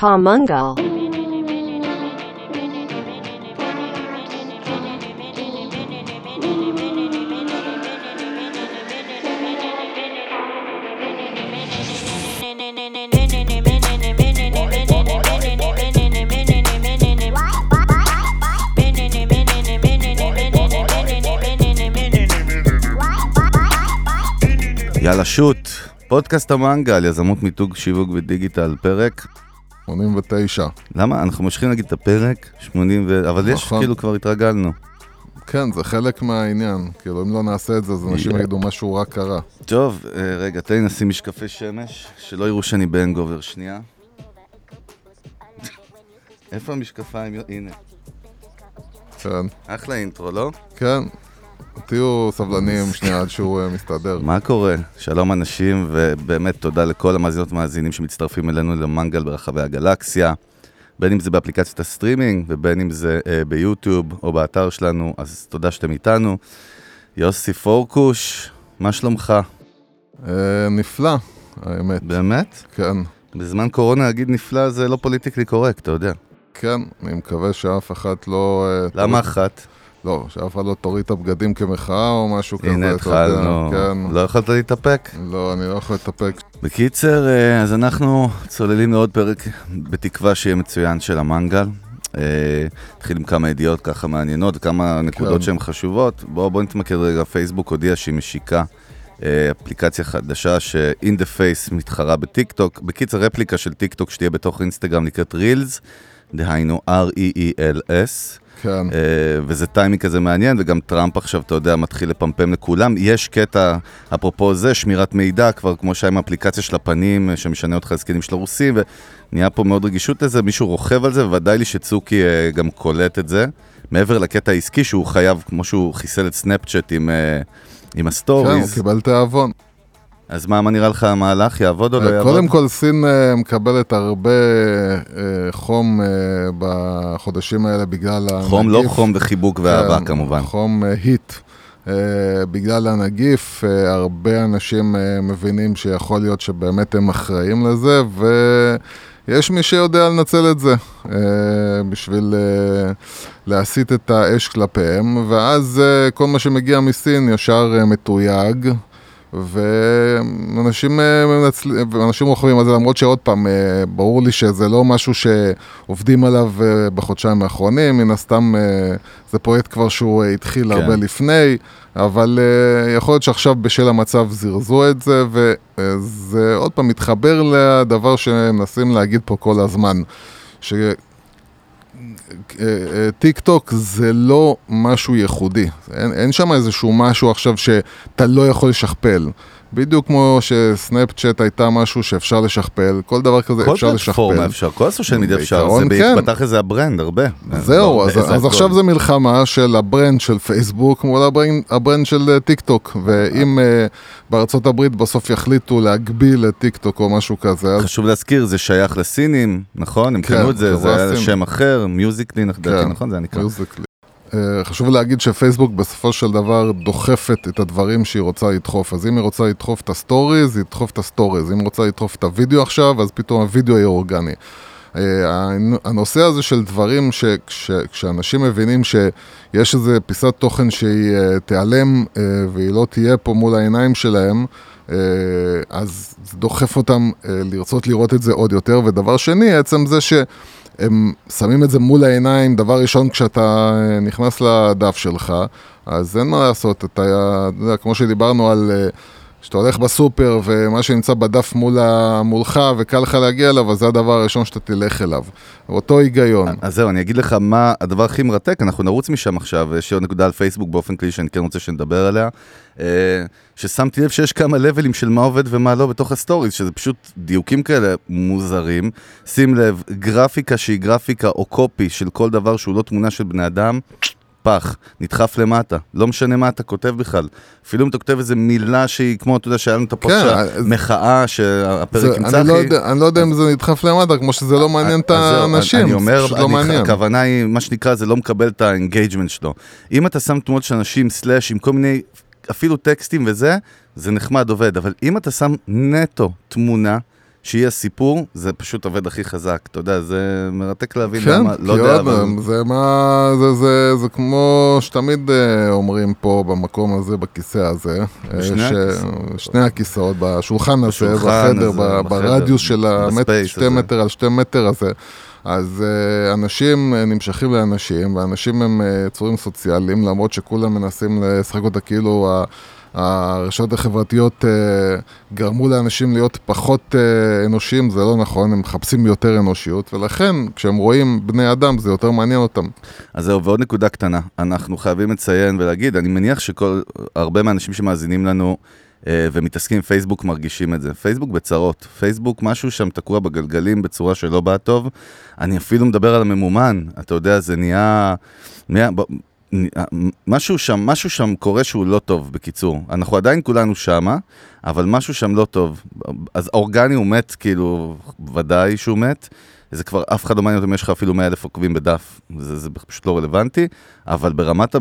Pomungal. יאללה שוט, פודקאסט המנגל, יזמות מיתוג שיווק ודיגיטל, פרק. 89. למה? אנחנו ממשיכים להגיד את הפרק, 80 ו... אבל יש, נכון. כאילו כבר התרגלנו. כן, זה חלק מהעניין. כאילו, אם לא נעשה את זה, אז אנשים יגידו משהו רע קרה. טוב, אה, רגע, תן לי נשים משקפי שמש, שלא יראו שאני בהנגובר שנייה. איפה המשקפיים? הנה. כן, אחלה אינטרו, לא? כן. תהיו סבלניים שנייה עד שהוא אה, מסתדר. מה קורה? שלום אנשים, ובאמת תודה לכל המאזינות והמאזינים שמצטרפים אלינו למנגל ברחבי הגלקסיה. בין אם זה באפליקציית הסטרימינג, ובין אם זה אה, ביוטיוב או באתר שלנו, אז תודה שאתם איתנו. יוסי פורקוש, מה שלומך? אה, נפלא, האמת. באמת? כן, בזמן קורונה להגיד נפלא זה לא politically correct, אתה יודע. כן, אני מקווה שאף אחת לא... אה, למה אחת? לא, שאף אחד לא תוריד את הבגדים כמחאה או משהו כזה. הנה התחלנו. כן. לא יכולת להתאפק? לא, אני לא יכול להתאפק. בקיצר, אה, אז אנחנו צוללים לעוד פרק בתקווה שיהיה מצוין של המנגל. אה, נתחיל עם כמה ידיעות ככה מעניינות, כמה נקודות כן. שהן חשובות. בואו בוא נתמקד רגע, פייסבוק הודיעה שהיא משיקה אה, אפליקציה חדשה ש-in the face מתחרה בטיק טוק. בקיצר, רפליקה של טיק טוק שתהיה בתוך אינסטגרם נקראת רילס, דהיינו R-E-E-L-S. כן, אה, וזה טיימינג כזה מעניין, וגם טראמפ עכשיו, אתה יודע, מתחיל לפמפם לכולם. יש קטע, אפרופו זה, שמירת מידע, כבר כמו שהיה עם האפליקציה של הפנים, אה, שמשנה אותך לזקנים של הרוסים, ונהיה פה מאוד רגישות לזה, מישהו רוכב על זה, וודאי לי שצוקי אה, גם קולט את זה. מעבר לקטע העסקי שהוא חייב, כמו שהוא חיסל את סנאפצ'אט עם, אה, עם כן, הוא ה סטוריז. קיבל תיאבון. אז מה, מה נראה לך המהלך? יעבוד או לא אה, יעבוד? קודם כל, סין אה, מקבלת הרבה אה, חום בחודשים האלה בגלל הנגיף. חום, לא חום וחיבוק ואהבה כן, כמובן. חום היט. בגלל הנגיף, הרבה אנשים מבינים שיכול להיות שבאמת הם אחראים לזה, ויש מי שיודע לנצל את זה בשביל להסיט את האש כלפיהם, ואז כל מה שמגיע מסין ישר מתויג. ואנשים אה, ואנשים רוכבים על זה, למרות שעוד פעם, אה, ברור לי שזה לא משהו שעובדים עליו אה, בחודשיים האחרונים, מן הסתם זה פרויקט כבר שהוא התחיל כן. הרבה לפני, אבל יכול להיות שעכשיו בשל המצב זירזו את זה, וזה עוד פעם מתחבר לדבר שמנסים להגיד פה כל הזמן, ש... אה, אה, טיק טוק זה לא משהו ייחודי, אין, אין שם איזשהו משהו עכשיו שאתה לא יכול לשכפל. בדיוק כמו שסנאפצ'אט הייתה משהו שאפשר לשכפל, כל דבר כזה כל אפשר לשכפל. פלטפורמה אפשר, כל ה social media אפשר, זה כן. בהתפתח איזה ה brand, הרבה. זהו, הרבה, אז, אז הכל. עכשיו זה מלחמה של ה brand של פייסבוק מול ה brand, ה brand של אה, טיק טוק, ואם אה, בארצות הברית בסוף יחליטו להגביל את טיק טוק או משהו כזה, אז חשוב להזכיר, זה שייך לסינים, נכון? הם כן, קנו את זה, זה היה. שם אחר, מיוזיקלי, כן, נכון? זה היה נקרא. מיוזיקלי. אה, חשוב להגיד שפייסבוק בסופו של דבר דוחפת את הדברים שהיא רוצה לדחוף. אז אם היא רוצה לדחוף את הסטוריז, היא תדחוף את הסטוריז. אם היא רוצה לדחוף את הוידאו עכשיו, אז פתאום הוידאו יהיה אורגני. אה, הנושא הזה של דברים שכשאנשים מבינים שיש איזה פיסת תוכן שהיא אה, תיעלם והיא לא תהיה פה מול העיניים שלהם, אז זה דוחף אותם לרצות לראות את זה עוד יותר. ודבר שני, עצם זה שהם שמים את זה מול העיניים, דבר ראשון כשאתה אה, נכנס לדף שלך, אז אין מה לעשות, אתה, יודע, כמו שדיברנו על... אה, כשאתה הולך בסופר ומה שנמצא בדף מול ה... מולך וקל לך להגיע אליו, אז זה הדבר הראשון שאתה תלך אליו. אותו היגיון. אז זהו, אני אגיד לך מה הדבר הכי מרתק, אנחנו נרוץ משם עכשיו, יש עוד נקודה על פייסבוק באופן כללי שאני כן רוצה שנדבר עליה, אה, ששמתי לב שיש כמה levelים של מה עובד ומה לא בתוך הסטוריז, שזה פשוט דיוקים כאלה מוזרים. שים לב, גרפיקה שהיא גרפיקה או קופי של כל דבר שהוא לא תמונה של בני אדם, פח, נדחף למטה, לא משנה מה אתה כותב בכלל. אפילו אם אתה כותב איזה מילה שהיא כמו, אתה יודע, שהיה לנו את הפוסט כן, של אז- המחאה, שהפרק עם אני, לא צחי. יודע, אני לא יודע אם זה נדחף למטה, כמו שזה לא מעניין את האנשים, אני זה אומר, פשוט לא מעניין. הכוונה היא, מה שנקרא, זה לא מקבל את ה engagement שלו. אם אתה שם תמונות של אנשים, slash, עם כל מיני, אפילו טקסטים וזה, זה נחמד, עובד. אבל אם אתה שם נטו תמונה שיהיה סיפור, זה פשוט עובד הכי חזק. אתה יודע, זה מרתק להבין כן, למה, לא יודע, אבל... פעם, זה מה, זה, זה, זה כמו שתמיד אה, אומרים פה במקום הזה, בכיסא הזה. אה, בשני הכיסאות. שני הכיסאות, בשולחן הזה, בחדר, הזה, בחדר, ברדיוס של ב space שתי הזה. מטר על שתי מטר הזה. אז אה, אנשים אה, נמשכים לאנשים, ואנשים הם אה, יצורים סוציאליים, למרות שכולם מנסים לשחק אותה כאילו ה- הרשתות החברתיות אה, גרמו לאנשים להיות פחות אה, אנושיים, זה לא נכון, הם מחפשים יותר אנושיות, ולכן כשהם רואים בני אדם זה יותר מעניין אותם. אז זהו, ועוד נקודה קטנה. אנחנו חייבים לציין ולהגיד, אני מניח שכל, הרבה מהאנשים שמאזינים לנו אה, ומתעסקים עם פייסבוק מרגישים את זה. פייסבוק בצרות. פייסבוק, משהו שם תקוע בגלגלים בצורה שלא באה טוב. אני אפילו מדבר על הממומן, אתה יודע, זה נהיה... נהיה- משהו שם, משהו שם קורה שהוא לא טוב, בקיצור. אנחנו עדיין כולנו שמה, אבל משהו שם לא טוב. אז אורגני הוא מת, כאילו, ודאי שהוא מת. זה כבר, אף אחד לא מעניין אותם יש לך אפילו 100 אלף עוקבים בדף, זה, זה פשוט לא רלוונטי, אבל ברמת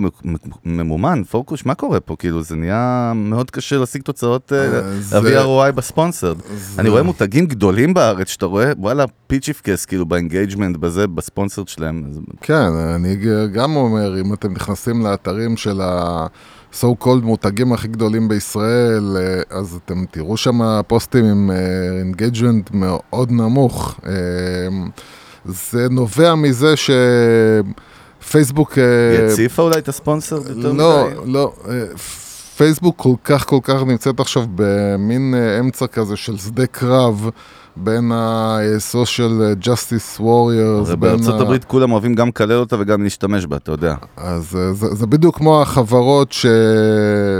הממומן, פוקוס, מה קורה פה? כאילו, זה נהיה מאוד קשה להשיג תוצאות, אה, אה, להביא ROI ב sponsored. אני רואה מותגים גדולים בארץ, שאתה רואה, וואלה, פיצ'יפקס, כאילו, ב engagement, בזה, ב sponsored שלהם. כן, אני גם אומר, אם אתם נכנסים לאתרים של ה-so called מותגים הכי גדולים בישראל, אה, אז אתם תראו שם פוסטים עם engagement מאוד נמוך. אה, זה נובע מזה שפייסבוק... אה, היא הציפה אולי את ה sponsored יותר לא, מדי? לא, אה, פייסבוק כל כך כל כך נמצאת עכשיו במין אה, אמצע כזה של שדה קרב בין ה-social justice warriors, בארצות ה- הברית כולם אוהבים גם לקלל אותה וגם להשתמש בה, אתה יודע. אז אה, זה, זה בדיוק כמו החברות ש...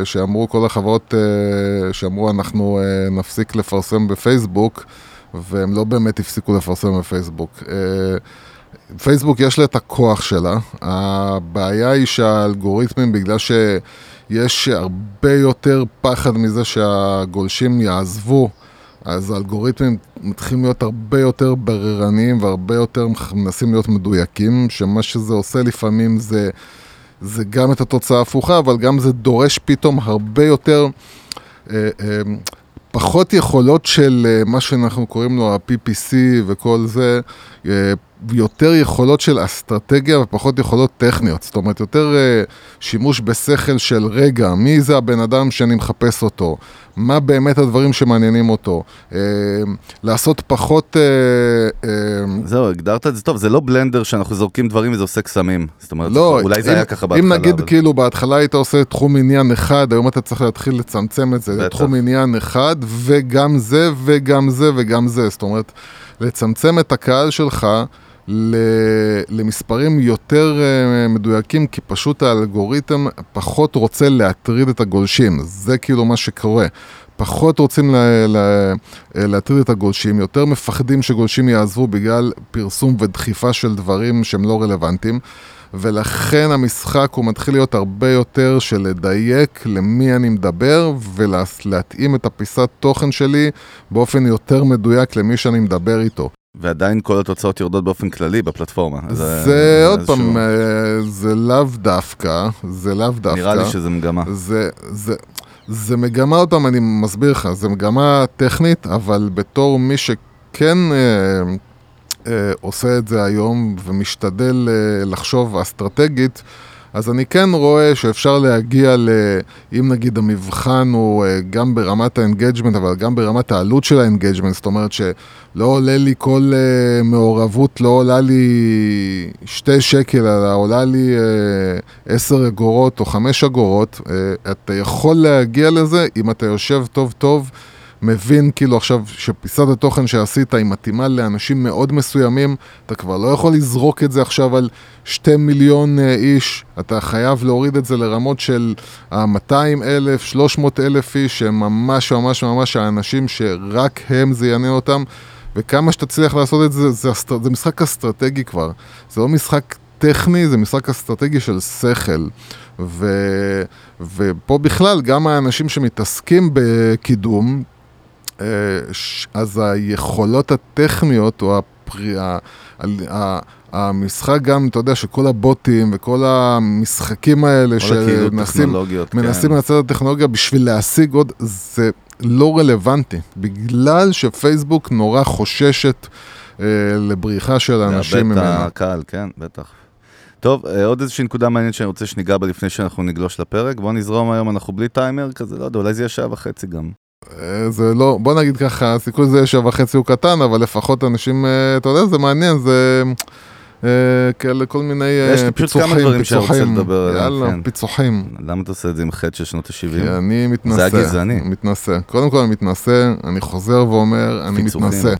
שאמרו, כל החברות אה, שאמרו אנחנו אה, נפסיק לפרסם בפייסבוק, והם לא באמת הפסיקו לפרסם בפייסבוק. אה, פייסבוק יש לה את הכוח שלה, הבעיה היא שהאלגוריתמים, בגלל שיש הרבה יותר פחד מזה שהגולשים יעזבו, אז האלגוריתמים מתחילים להיות הרבה יותר בררניים והרבה יותר מנסים להיות מדויקים, שמה שזה עושה לפעמים זה, זה גם את התוצאה ההפוכה, אבל גם זה דורש פתאום הרבה יותר, אה, אה, פחות יכולות של אה, מה שאנחנו קוראים לו ה-PPC וכל זה, אה, יותר יכולות של אסטרטגיה ופחות יכולות טכניות. זאת אומרת, יותר אה, שימוש בשכל של רגע, מי זה הבן אדם שאני מחפש אותו, מה באמת הדברים שמעניינים אותו, אה, לעשות פחות... אה, אה, זהו, הגדרת את זה טוב, זה לא בלנדר שאנחנו זורקים דברים וזה עושה קסמים. זאת אומרת, לא, אולי זה אם, היה ככה בהתחלה. אם נגיד אבל- כאילו בהתחלה היית עושה תחום עניין אחד, היום אתה צריך להתחיל לצמצם את זה בטח. לתחום עניין אחד, וגם זה, וגם זה, וגם זה. זאת אומרת, לצמצם את הקהל שלך. למספרים יותר uh, מדויקים, כי פשוט האלגוריתם פחות רוצה להטריד את הגולשים. זה כאילו מה שקורה. פחות רוצים לה, לה, להטריד את הגולשים, יותר מפחדים שגולשים יעזבו בגלל פרסום ודחיפה של דברים שהם לא רלוונטיים. ולכן המשחק הוא מתחיל להיות הרבה יותר של לדייק למי אני מדבר ולהתאים את הפיסת תוכן שלי באופן יותר מדויק למי שאני מדבר איתו. ועדיין כל התוצאות יורדות באופן כללי בפלטפורמה. זה עוד איזשהו- פעם, אה, זה לאו דווקא, זה לאו דווקא. נראה לי שזה מגמה. זה, זה, זה מגמה, עוד פעם, אני מסביר לך, זה מגמה טכנית, אבל בתור מי שכן אה, אה, עושה את זה היום ומשתדל אה, לחשוב אסטרטגית, אז אני כן רואה שאפשר להגיע ל... אם נגיד המבחן הוא אה, גם ברמת ה engagement, אבל גם ברמת העלות של ה engagement, זאת אומרת שלא עולה לי כל אה, מעורבות, לא עולה לי שתי שקל, אלא עולה לי אה, עשר אגורות או חמש אגורות, אתה יכול להגיע לזה אם אתה יושב טוב טוב. מבין כאילו עכשיו שפיסת התוכן שעשית היא מתאימה לאנשים מאוד מסוימים, אתה כבר לא יכול לזרוק את זה עכשיו על שתי מיליון אה, איש, אתה חייב להוריד את זה לרמות של ה-200 אלף, 300 אלף איש, שהם ממש ממש ממש האנשים שרק הם זה יעניין אותם, וכמה שתצליח לעשות את זה, זה, אסטר... זה משחק אסטרטגי כבר, זה לא משחק טכני, זה משחק אסטרטגי של שכל. ו... ופה בכלל, גם האנשים שמתעסקים בקידום, אז היכולות הטכניות או הפרי... המשחק גם, אתה יודע, שכל הבוטים וכל המשחקים האלה, שמנסים כן. לייצר את הטכנולוגיה בשביל להשיג עוד, זה לא רלוונטי. בגלל שפייסבוק נורא חוששת אה, לבריחה של אנשים לאבד את. הקהל, כן, בטח. טוב, אה, עוד איזושהי נקודה מעניינת שאני רוצה שניגע בה לפני שאנחנו נגלוש לפרק. בוא נזרום היום, אנחנו בלי טיימר כזה, לא יודע, אולי זה יהיה שעה וחצי גם. אה, זה לא, בוא נגיד ככה, הסיכוי זה שעה וחצי הוא קטן, אבל לפחות אנשים, אה, אתה יודע, זה מעניין, זה אה, כאלה כל מיני אה, יש לי פשוט כמה פיצוחים, דברים שאני רוצה פיצוחים. לדבר עליהם, יאללה, כן. פיצוחים. למה אתה עושה את זה עם חטא של שנות כי ה-70? אני מתנשא. זה הגזעני. מתנשא. קודם כל אני מתנשא, אני חוזר ואומר, אני פיצוחים. מתנשא.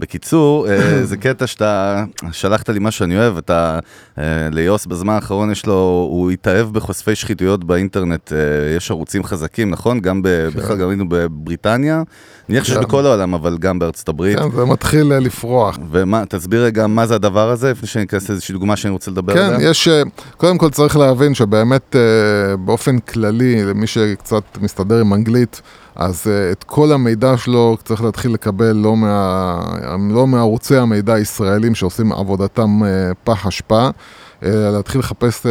בקיצור, אה, זה קטע שאתה שלחת לי מה שאני אוהב, אתה, אה, ליוס בזמן האחרון יש לו, הוא התאהב בחושפי שחיתויות באינטרנט, אה, יש ערוצים חזקים, נכון? גם ב- בכלל, גם היינו בבריטניה, נניח שיש כן. בכל העולם, אבל גם בארצות הברית. כן, זה מתחיל לפרוח. ומה, תסביר רגע מה זה הדבר הזה, לפני שאני אכנס לאיזושהי דוגמה שאני רוצה לדבר כן, עליה. יש, אה, קודם כל צריך להבין שבאמת באופן כללי, למי שקצת מסתדר עם אנגלית, אז אה, את כל המידע שלו צריך להתחיל לקבל לא, מה, לא מערוצי המידע הישראלים שעושים עבודתם אה, פח אשפה, אלא להתחיל לחפש אה,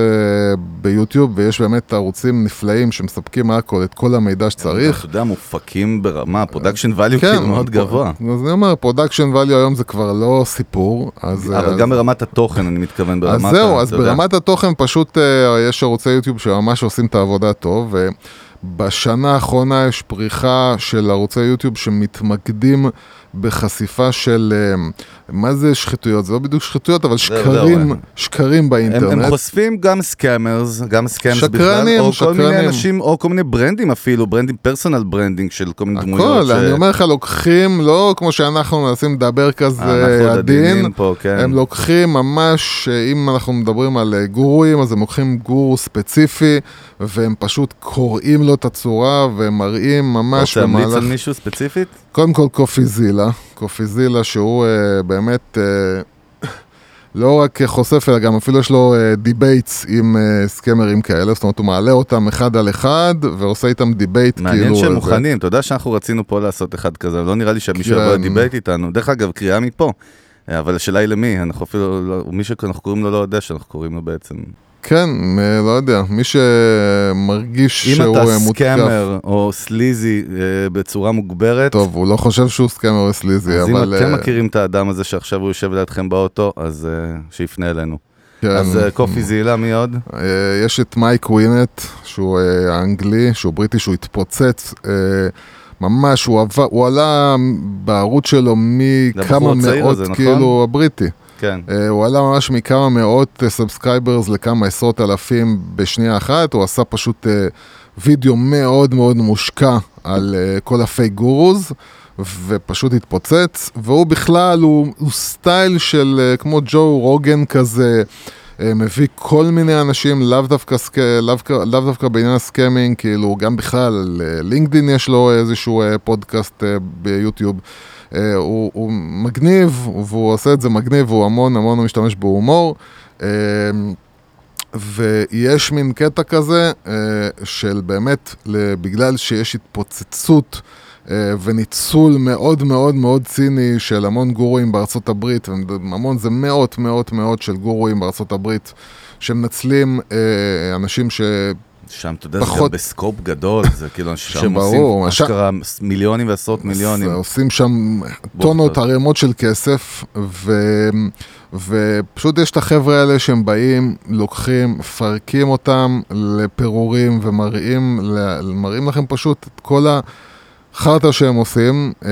ביוטיוב, ויש באמת ערוצים נפלאים שמספקים הכל, את כל המידע שצריך. אתה יודע, מופקים ברמה, production value כן, כאילו מאוד גבוה. אז אני אומר, production value היום זה כבר לא סיפור. אז, אבל אז- גם ברמת התוכן, אני מתכוון, ברמת... אז זהו, אז אתה יודע. ברמת התוכן פשוט יש ערוצי יוטיוב שממש עושים את העבודה טוב, ובשנה האחרונה יש פריחה של ערוצי יוטיוב שמתמקדים בחשיפה של, אה, מה זה שחיתויות? זה לא בדיוק שחיתויות, אבל שקרים, זהו. שקרים הם, באינטרנט. הם חושפים גם scammers, גם scams בכלל, שקרנים, או כל שקרנים. מיני אנשים, או כל מיני ברנדים אפילו, ברנדים personal branding של כל מיני דמויות. הכל, אני אומר לך, לוקחים, לא כמו שאנחנו מנסים לדבר כזה עוד עדין, פה, כן. הם לוקחים ממש, אה, אם אנחנו מדברים על אה, גורואים, אז הם לוקחים גורו ספציפי, והם פשוט קוראים לו את הצורה, והם מראים אתה ממש רוצה להמליץ במהלך... על מישהו ספציפית? קודם כל Coffeezilla, Coffeezilla שהוא אה, באמת אה, לא רק חושף, אלא גם אפילו יש לו אה, debates עם אה, סקמרים כאלה, זאת אומרת הוא מעלה אותם אחד על אחד, ועושה איתם debate מעניין כאילו... שהם איזה- מוכנים, אתה יודע שאנחנו רצינו פה לעשות אחד כזה, לא נראה לי שמישהו כן. יבוא ל debate איתנו. דרך אגב, קריאה מפה. אבל השאלה היא למי, אנחנו אפילו, לא- מי שאנחנו קוראים לו לא יודע שאנחנו קוראים לו בעצם. כן, אה, לא יודע, מי שמרגיש אם שהוא אתה אה, מותקף... סקאמר או סליזי אה, בצורה מוגברת, טוב, הוא לא חושב שהוא סקמר וסליזי, אז אם אבל... אתם אה, מכירים את האדם הזה שעכשיו הוא יושב לידכם באוטו, אז שיפנה אלינו. כן, אז קופי זילה, מי עוד? יש את מייק ווינט, שהוא האנגלי, שהוא בריטי, שהוא התפוצץ. ממש, הוא, עבר, הוא עלה בערוץ שלו מכמה מאות, הזה, נכון? כאילו, הבריטי. כן. אה, הוא עלה ממש מכמה מאות subscribers לכמה עשרות אלפים בשנייה אחת, הוא עשה פשוט אה, וידאו מאוד מאוד מושקע על אה, כל ה fake gurus, ופשוט התפוצץ, והוא בכלל, הוא, הוא style של אה, כמו ג'ו רוגן כזה. אה, מביא כל מיני אנשים, לאו דווקא, sc... לאו, לאו דווקא בעניין ה scamming, כאילו גם בכלל, אה, לינקדין יש לו איזשהו אה, פודקאסט אה, ביוטיוב. אה, הוא, הוא מגניב, והוא עושה את זה מגניב, והוא המון המון משתמש בהומור. אה, ויש מין קטע כזה אה, של באמת, בגלל שיש התפוצצות וניצול מאוד מאוד מאוד ציני של המון גורואים בארצות הברית, המון זה מאות מאות מאות של גורואים בארצות הברית שמנצלים אנשים ש... שם, אתה יודע, זה פחות- גם בסקופ גדול, זה כאילו שם עושים אשכרה מיליונים ועשרות מיליונים. עושים שם טונות, ערימות של כסף, ו... ופשוט יש את החבר'ה האלה שהם באים, לוקחים, מפרקים אותם לפירורים ומראים מראים לכם פשוט את כל החרטא שהם עושים, אה,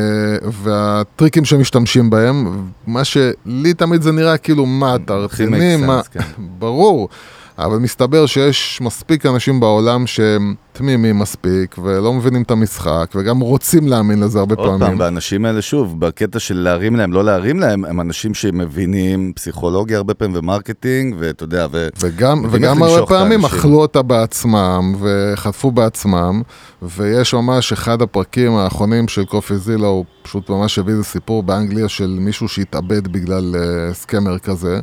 והטריקים שהם משתמשים בהם, מה שלי תמיד זה נראה כאילו, מה, אתה רציני? מה... כן. ברור. אבל מסתבר שיש מספיק אנשים בעולם שהם תמימים מספיק, ולא מבינים את המשחק, וגם רוצים להאמין לזה הרבה עוד פעם, פעמים. והאנשים האלה, שוב, בקטע של להרים להם, לא להרים להם, הם אנשים שמבינים פסיכולוגיה הרבה פעמים ו marketing, ואתה יודע, ו... וגם, וגם הרבה פעמים. אכלו אותה בעצמם, וחטפו בעצמם, ויש ממש אחד הפרקים האחרונים של Coffeezilla, הוא פשוט ממש הביא איזה סיפור באנגליה של מישהו שהתאבד בגלל אה, scammer כזה.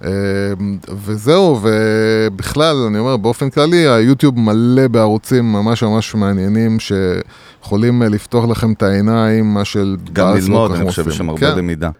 אה, וזהו, ובכלל, אני אומר, באופן כללי, היוטיוב מלא בערוצים ממש ממש מעניינים, שיכולים אה, לפתוח לכם את העיניים, מה של... גם ללמוד, אני חושב. שיש שם הרבה כן. למידה.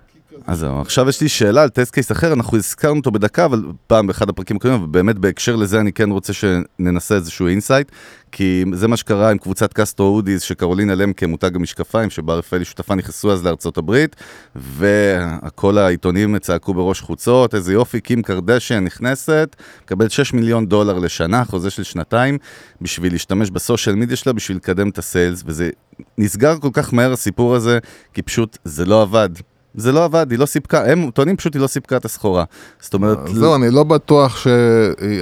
אז זהו, עכשיו יש לי שאלה על test case אחר, אנחנו הזכרנו אותו בדקה, אבל פעם באחד הפרקים הקודמים, ובאמת בהקשר לזה אני כן רוצה שננסה איזשהו insight, כי זה מה שקרה עם קבוצת קסטרו הודיס, שקרולינה למקה, מותג המשקפיים, שבה רפאלי שותפה נכנסו אז לארצות הברית, וכל העיתונים צעקו בראש חוצות, איזה יופי, קים קרדשן נכנסת, מקבלת 6 מיליון דולר לשנה, חוזה של שנתיים, בשביל להשתמש ב social media שלה, בשביל לקדם את ה sales, וזה נסגר כל כך מהר הסיפור הזה, כי פשוט זה לא עבד. זה לא עבד, היא לא סיפקה, הם טוענים פשוט היא לא סיפקה את הסחורה. זאת אומרת... זהו, אני לא בטוח ש...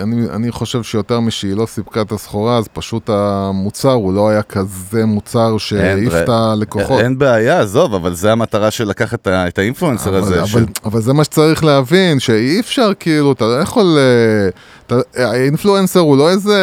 אני, אני חושב שיותר משהיא לא סיפקה את הסחורה, אז פשוט המוצר הוא לא היה כזה מוצר שהעיף את הלקוחות. אין בעיה, עזוב, אבל זה המטרה של לקחת את האינפלואנסר הזה. אבל, ש... אבל זה מה שצריך להבין, שאי אפשר כאילו, אתה לא יכול... אה, האינפלואנסר הוא לא איזה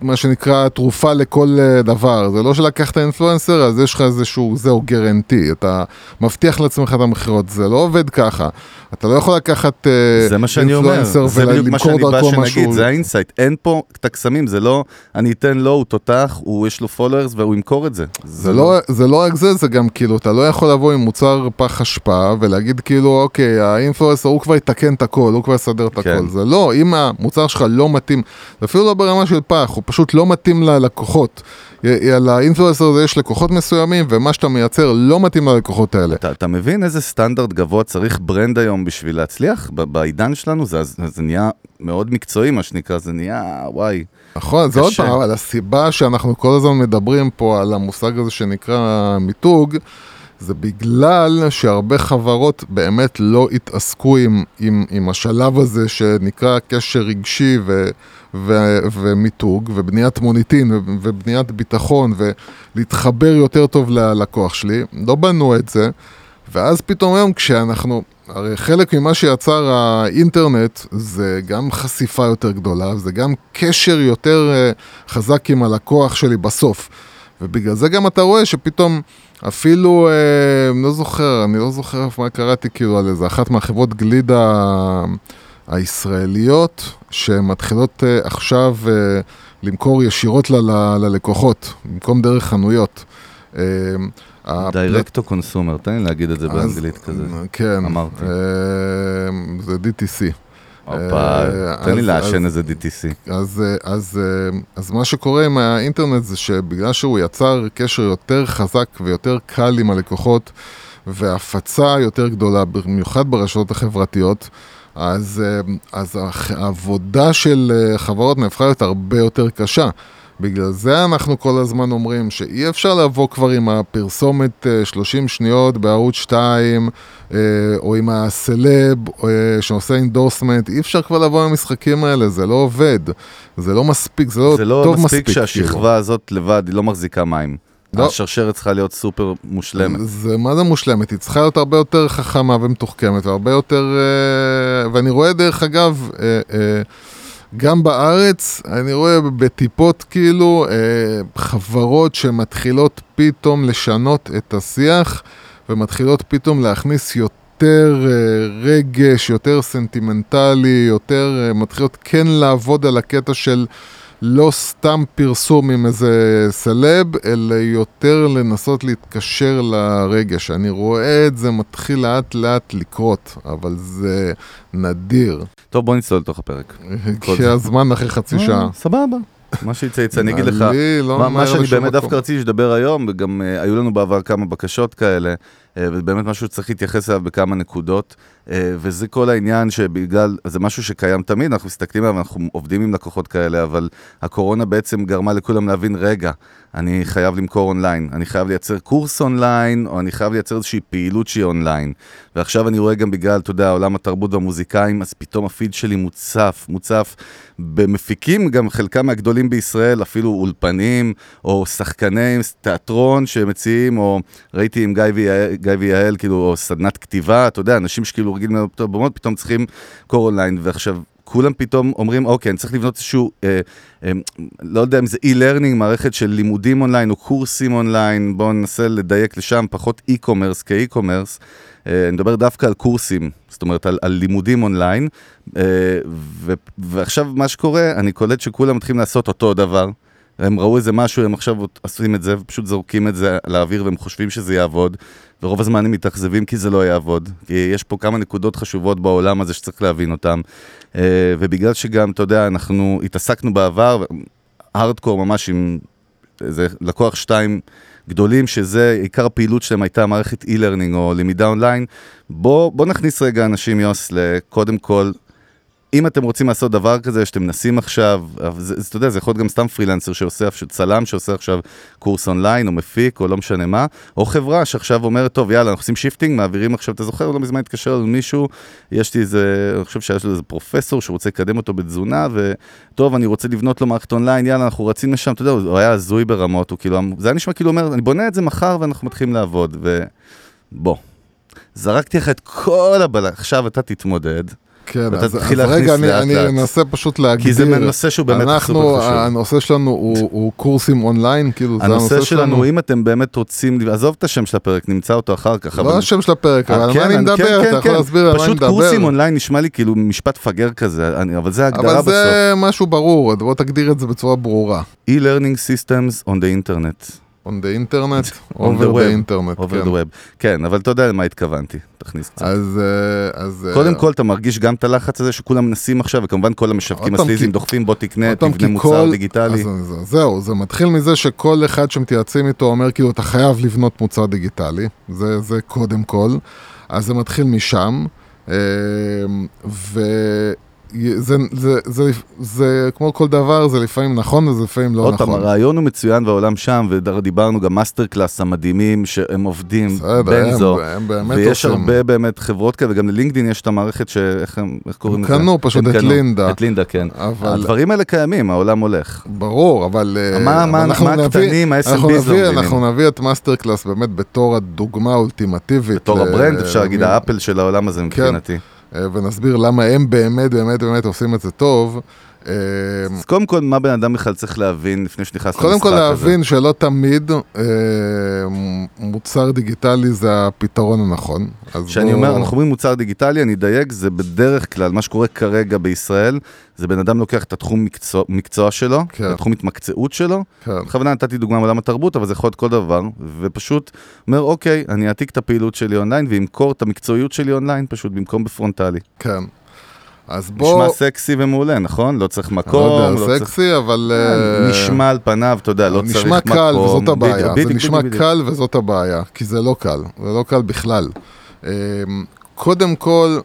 מה שנקרא תרופה לכל אה, דבר, זה לא שלקחת influencer אז יש לך איזשהו זהו guarantee, אתה מבטיח לעצמך את המכירות, זה לא עובד ככה. אתה לא יכול לקחת זה מה שאני אומר, זה בדיוק מה שאני בא שנגיד, זה ה insight, אין פה את הקסמים, זה לא אני אתן לו, הוא תותח, הוא יש לו followers והוא ימכור את זה. זה לא, זה לא רק זה, זה גם כאילו, אתה לא יכול לבוא עם מוצר פח אשפה ולהגיד כאילו, אוקיי, ה influencer הוא כבר יתקן את הכל, הוא כבר יסדר את כן. הכל, זה לא, אם המוצר שלך לא מתאים, אפילו לא ברמה של פח, הוא פשוט לא מתאים ללקוחות. לאינפלואנסר הזה יש לקוחות מסוימים, ומה שאתה מייצר לא מתאים ללקוחות האלה. אתה, אתה מבין איזה סטנדרט גבוה צריך ברנד היום בשביל להצליח? בעידן שלנו זה, זה נהיה מאוד מקצועי, מה שנקרא, זה נהיה, וואי. נכון, זה עוד פעם, אבל הסיבה שאנחנו כל הזמן מדברים פה על המושג הזה שנקרא מיתוג, זה בגלל שהרבה חברות באמת לא התעסקו עם, עם, עם השלב הזה שנקרא קשר רגשי ו, ו, ומיתוג ובניית מוניטין ובניית ביטחון ולהתחבר יותר טוב ללקוח שלי, לא בנו את זה, ואז פתאום היום כשאנחנו, הרי חלק ממה שיצר האינטרנט זה גם חשיפה יותר גדולה, זה גם קשר יותר אה, חזק עם הלקוח שלי בסוף. ובגלל זה גם אתה רואה שפתאום אפילו, אה, לא זוכר, אני לא זוכר מה קראתי כאילו על איזה אחת מהחברות גלידה הישראליות שמתחילות אה, עכשיו אה, למכור ישירות ל- ל- ללקוחות, במקום דרך חנויות. אה, דירקטו קונסומר, תן לי להגיד את זה באנגלית כזה. כן, אמרתי. אה, זה DTC. הופה, אה, תן לי לעשן איזה DTC. אז, אה, אז, אה, אז מה שקורה עם האינטרנט זה שבגלל שהוא יצר קשר יותר חזק ויותר קל עם הלקוחות והפצה יותר גדולה, במיוחד ברשתות החברתיות, אז, אז העבודה של חברות נהפכה להיות הרבה יותר קשה. בגלל זה אנחנו כל הזמן אומרים שאי אפשר לבוא כבר עם הפרסומת 30 אה, שניות בערוץ 2 אה, או עם הסלב אה, שעושה אינדורסמנט, אי אפשר כבר לבוא עם המשחקים האלה, זה לא עובד, זה לא מספיק, זה לא, זה לא טוב מספיק. זה לא מספיק שהשכבה כאילו. הזאת לבד, היא לא מחזיקה מים. לא. השרשרת צריכה להיות סופר מושלמת. זה מה זה מושלמת? היא צריכה להיות הרבה יותר חכמה ומתוחכמת והרבה יותר... ואני רואה דרך אגב... גם בארץ, אני רואה בטיפות כאילו אה, חברות שמתחילות פתאום לשנות את השיח ומתחילות פתאום להכניס יותר אה, רגש, יותר סנטימנטלי, יותר אה, מתחילות כן לעבוד על הקטע של לא סתם פרסום עם איזה סלב, אלא יותר לנסות להתקשר לרגש. אני רואה את זה מתחיל לאט לאט לקרות, אבל זה נדיר. טוב, בוא נצלול לתוך הפרק. כי הזמן אחרי חצי שעה. אה, סבבה. מה שיצא יצא, אני אגיד לך, לא מה שאני באמת דווקא רציתי שתדבר היום, וגם uh, היו לנו בעבר כמה בקשות כאלה, uh, ובאמת משהו שצריך להתייחס אליו בכמה נקודות, uh, וזה כל העניין שבגלל, זה משהו שקיים תמיד, אנחנו מסתכלים עליו, אנחנו עובדים עם לקוחות כאלה, אבל הקורונה בעצם גרמה לכולם להבין, רגע, אני חייב למכור אונליין, אני חייב לייצר קורס אונליין, או אני חייב לייצר איזושהי פעילות שהיא אונליין. ועכשיו אני רואה גם בגלל, אתה יודע, עולם התרבות והמוזיקאים, אז פתאום הפיד שלי מוצף, מוצף במפיקים, גם חלקם מהגדולים בישראל, אפילו אולפנים, או שחקני תיאטרון שמציעים, או ראיתי עם גיא ויעל, כאילו, או סדנת כתיבה, אתה יודע, אנשים שכאילו רגילים לבמות, פתאום צריכים קור אונליין, ועכשיו... כולם פתאום אומרים, אוקיי, אני צריך לבנות איזשהו, אה, אה, לא יודע אם זה e-learning, מערכת של לימודים אונליין או קורסים אונליין, בואו ננסה לדייק לשם, פחות e-commerce כ e-commerce. אה, אני מדבר דווקא על קורסים, זאת אומרת על, על לימודים אונליין, אה, ו, ועכשיו מה שקורה, אני קולט שכולם מתחילים לעשות אותו דבר. הם ראו איזה משהו, הם עכשיו עושים את זה, ופשוט זורקים את זה לאוויר, והם חושבים שזה יעבוד, ורוב הזמן הם מתאכזבים כי זה לא יעבוד. כי יש פה כמה נקודות חשובות בעולם הזה שצריך להבין אותן. אה, ובגלל שגם, אתה יודע, אנחנו התעסקנו בעבר, הארדקור ממש עם איזה לקוח שתיים גדולים, שזה עיקר הפעילות שלהם הייתה מערכת e-learning או למידה אונליין. בוא, בוא נכניס רגע אנשים, יוס, לקודם כל אם אתם רוצים לעשות דבר כזה שאתם מנסים עכשיו, זה, אתה יודע, זה יכול להיות גם סתם פרילנסר שעושה, צלם שעושה עכשיו קורס אונליין, או מפיק, או לא משנה מה, או חברה שעכשיו אומרת, טוב, יאללה, אנחנו עושים shifting, מעבירים עכשיו, אתה זוכר, לא מזמן התקשר לנו מישהו, יש לי איזה, אני חושב שיש לו איזה פרופסור שרוצה לקדם אותו בתזונה, וטוב, אני רוצה לבנות לו מערכת אונליין, יאללה, אנחנו רצים לשם, אתה יודע, הוא היה הזוי ברמות, הוא כאילו, זה היה נשמע כאילו אומר, אני בונה את זה מחר ואנחנו מתחילים לעבוד, ובוא. זרקתי לך את כל הבלה, עכשיו אתה תתמודד. כן, אז, אז רגע, אני, אני אנסה פשוט להגדיר. כי זה נושא שהוא באמת אנחנו, סופר חשוב. הנושא שלנו הוא, הוא קורסים אונליין, כאילו זה הנושא שלנו. שלנו, אם אתם באמת רוצים, עזוב את השם של הפרק, נמצא אותו אחר כך. לא אבל... השם של הפרק, אבל כן, על מה אני מדבר, כן, אתה כן, יכול כן. להסביר על מה אני מדבר. פשוט קורסים אונליין נשמע לי כאילו משפט פגר כזה, אני, אבל זה הגדרה בסוף. אבל זה משהו ברור, בוא תגדיר את זה בצורה ברורה. e-learning systems on the internet. On the internet, over the internet, over the web. כן, אבל אתה יודע למה התכוונתי, תכניס קצת. אז... אה, אז קודם אה, כל, אתה מרגיש גם את הלחץ הזה שכולם מנסים עכשיו, וכמובן כל המשווקים הסליזים דוחפים, בוא תקנה, תבנה מוצר דיגיטלי. זהו, זה מתחיל מזה שכל אחד שמתייעצים איתו אומר כאילו, אתה חייב לבנות מוצר דיגיטלי, זה קודם כל. אז זה מתחיל משם, אה, ו... זה, זה, זה, זה כמו כל דבר, זה לפעמים נכון וזה לפעמים לא עוד נכון. עוד פעם, הרעיון הוא מצוין והעולם שם, ודיברנו גם MasterClass המדהימים שהם עובדים, בסדר, בנזו, הם, הם באמת ויש עושים. הרבה באמת חברות כאלה, וגם ללינקדאין יש את המערכת שאיך הם, איך קוראים לזה? הם קנו פשוט את קנו, לינדה. את לינדה, כן. אבל... הדברים האלה קיימים, העולם הולך. ברור, אבל... אה, מה, מה, מה הקטנים, ה SMBs לא מבינים? אנחנו נביא את MasterClass באמת בתור הדוגמה האולטימטיבית. בתור ה brand, אפשר להגיד, ה Apple של העולם הזה כן. מבחינתי. אה, ונסביר למה הם באמת באמת באמת עושים את זה טוב. אה, אז קודם כל, מה בן אדם בכלל צריך להבין לפני שנכנס למשחק הזה? קודם כל להבין שלא תמיד אה, מוצר דיגיטלי זה הפתרון הנכון. כשאני בוא... אומר, אנחנו אומרים מוצר דיגיטלי, אני אדייק, זה בדרך כלל, מה שקורה כרגע בישראל, זה בן אדם לוקח את התחום מקצוע, מקצוע שלו, כן. את התחום התמקצעות שלו, כן. בכוונה נתתי דוגמה מעולם התרבות, אבל זה יכול להיות כל דבר, ופשוט אומר, אוקיי, אני אעתיק את הפעילות שלי אונליין ואמכור את המקצועיות שלי אונליין, פשוט במקום בפרונטלי. כן. אז בוא... נשמע סקסי ומעולה, נכון? לא צריך מקום, לא, יודע, לא סקסי, צריך... אבל... אה, נשמע על פניו, אתה יודע, לא צריך מקום. נשמע קל וזאת הבעיה, זה נשמע קל וזאת הבעיה, כי זה לא קל, זה לא קל בכלל. אמ, קודם כל,